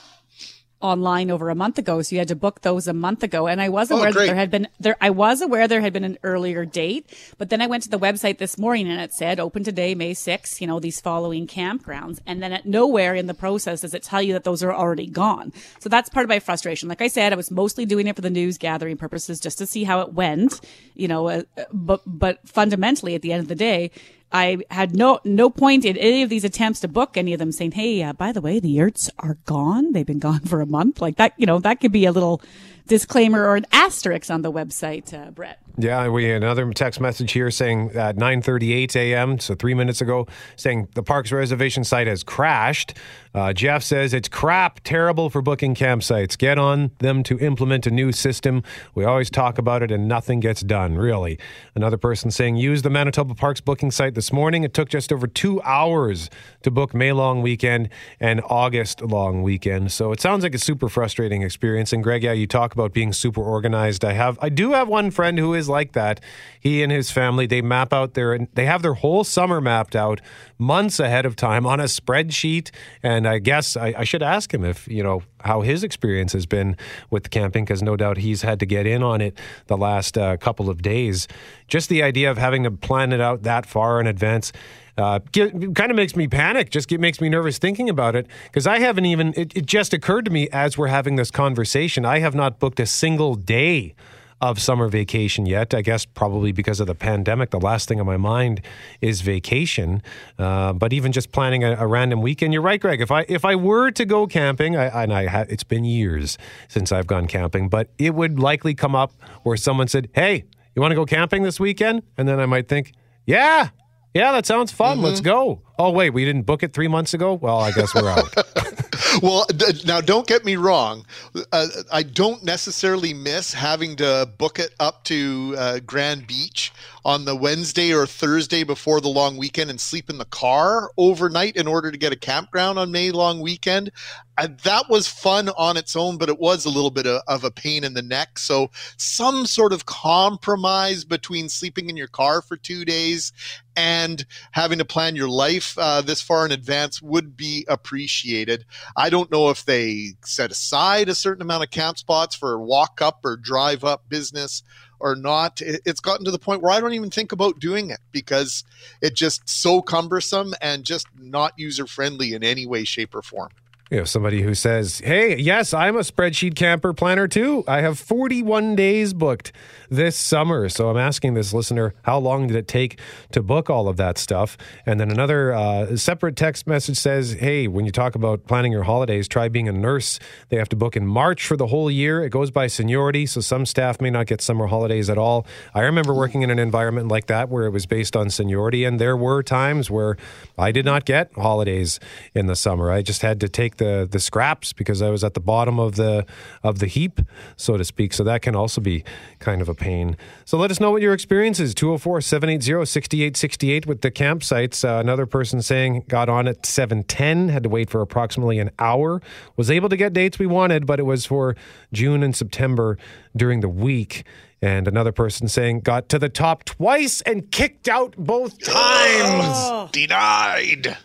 online over a month ago, so you had to book those a month ago. And I was Oh, aware that there had been there. I was aware there had been an earlier date, but then I went to the website this morning and it said open today, May 6th. You know these following campgrounds, and then at nowhere in the process does it tell you that those are already gone. So that's part of my frustration. Like I said, I was mostly doing it for the news gathering purposes, just to see how it went. You know, uh, but but fundamentally, at the end of the day. I had no no point in any of these attempts to book any of them saying, "Hey, uh, by the way, the yurts are gone. They've been gone for a month." Like that, you know, that could be a little disclaimer or an asterisk on the website, uh, Brett. Yeah, we had another text message here saying at 9:38 a.m., so three minutes ago, saying the park's reservation site has crashed. Uh, Jeff says it's crap, terrible for booking campsites. Get on them to implement a new system. We always talk about it and nothing gets done. Really. Another person saying use the Manitoba Parks booking site this morning. It took just over two hours to book May long weekend and August long weekend. So it sounds like a super frustrating experience. And Greg, yeah, you talk about being super organized. I have, I do have one friend who is like that. He and his family they map out their, they have their whole summer mapped out months ahead of time on a spreadsheet. And I guess I, I should ask him if you know how his experience has been with camping, because no doubt he's had to get in on it the last uh, couple of days. Just the idea of having to plan it out that far in advance. Uh, kind of makes me panic. Just get, makes me nervous thinking about it because I haven't even. It, it just occurred to me as we're having this conversation. I have not booked a single day of summer vacation yet. I guess probably because of the pandemic, the last thing on my mind is vacation. Uh, but even just planning a, a random weekend, you're right, Greg. If I if I were to go camping, I, and I ha- it's been years since I've gone camping, but it would likely come up where someone said, "Hey, you want to go camping this weekend?" And then I might think, "Yeah." Yeah, that sounds fun. Let's go. Oh, wait, we didn't book it three months ago? Well, I guess we're out. well, d- now don't get me wrong. Uh, I don't necessarily miss having to book it up to uh, Grand Beach on the Wednesday or Thursday before the long weekend and sleep in the car overnight in order to get a campground on May long weekend. That was fun on its own, but it was a little bit of, of a pain in the neck. So, some sort of compromise between sleeping in your car for two days and having to plan your life uh, this far in advance would be appreciated. I don't know if they set aside a certain amount of camp spots for walk up or drive up business or not. It's gotten to the point where I don't even think about doing it because it's just so cumbersome and just not user friendly in any way, shape, or form. You know, somebody who says, Hey, yes, I'm a spreadsheet camper planner too. I have 41 days booked this summer. So I'm asking this listener, how long did it take to book all of that stuff? And then another uh, separate text message says, Hey, when you talk about planning your holidays, try being a nurse. They have to book in March for the whole year. It goes by seniority. So some staff may not get summer holidays at all. I remember working in an environment like that where it was based on seniority. And there were times where I did not get holidays in the summer. I just had to take like the the scraps because I was at the bottom of the of the heap, so to speak. So that can also be kind of a pain. So let us know what your experience is. 204-780-6868 with the campsites. Uh, another person saying got on at 7:10, had to wait for approximately an hour. Was able to get dates we wanted, but it was for June and September during the week. And another person saying got to the top twice and kicked out both times. Denied.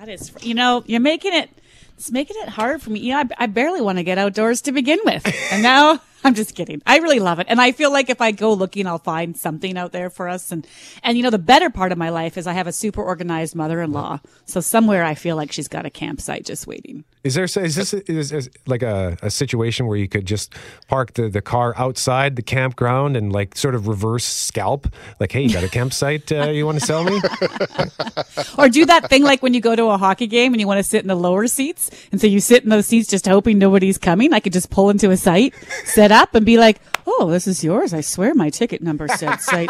That is, you know, you're making it. It's making it hard for me. Yeah, I, I barely want to get outdoors to begin with, and now I'm just kidding. I really love it, and I feel like if I go looking, I'll find something out there for us. And and you know, the better part of my life is I have a super organized mother-in-law, so somewhere I feel like she's got a campsite just waiting. Is there is this is, is like a, a situation where you could just park the, the car outside the campground and like sort of reverse scalp? Like, hey, you got a campsite uh, you want to sell me? or do that thing like when you go to a hockey game and you want to sit in the lower seats, and so you sit in those seats just hoping nobody's coming. I could just pull into a site, set up, and be like, "Oh, this is yours." I swear my ticket number says." I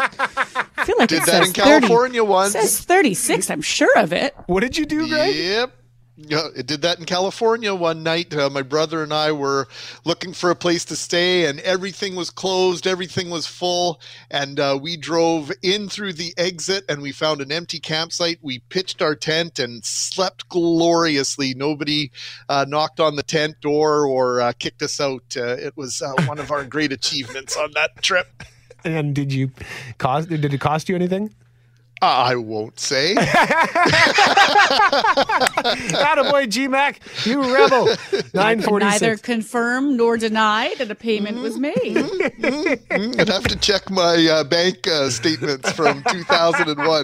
feel like Did it that says in California 30, once. Says thirty six. I'm sure of it. What did you do, Greg? Yep. Yeah, it did that in California one night. Uh, my brother and I were looking for a place to stay, and everything was closed, everything was full. And uh, we drove in through the exit, and we found an empty campsite. We pitched our tent and slept gloriously. Nobody uh, knocked on the tent door or uh, kicked us out. Uh, it was uh, one of our great achievements on that trip. And did you cost? Did it cost you anything? I won't say. Attaboy, GMAC, you rebel. Nine forty Neither six. confirm nor deny that a payment was made. Mm, I'd have to check my uh, bank uh, statements from 2001.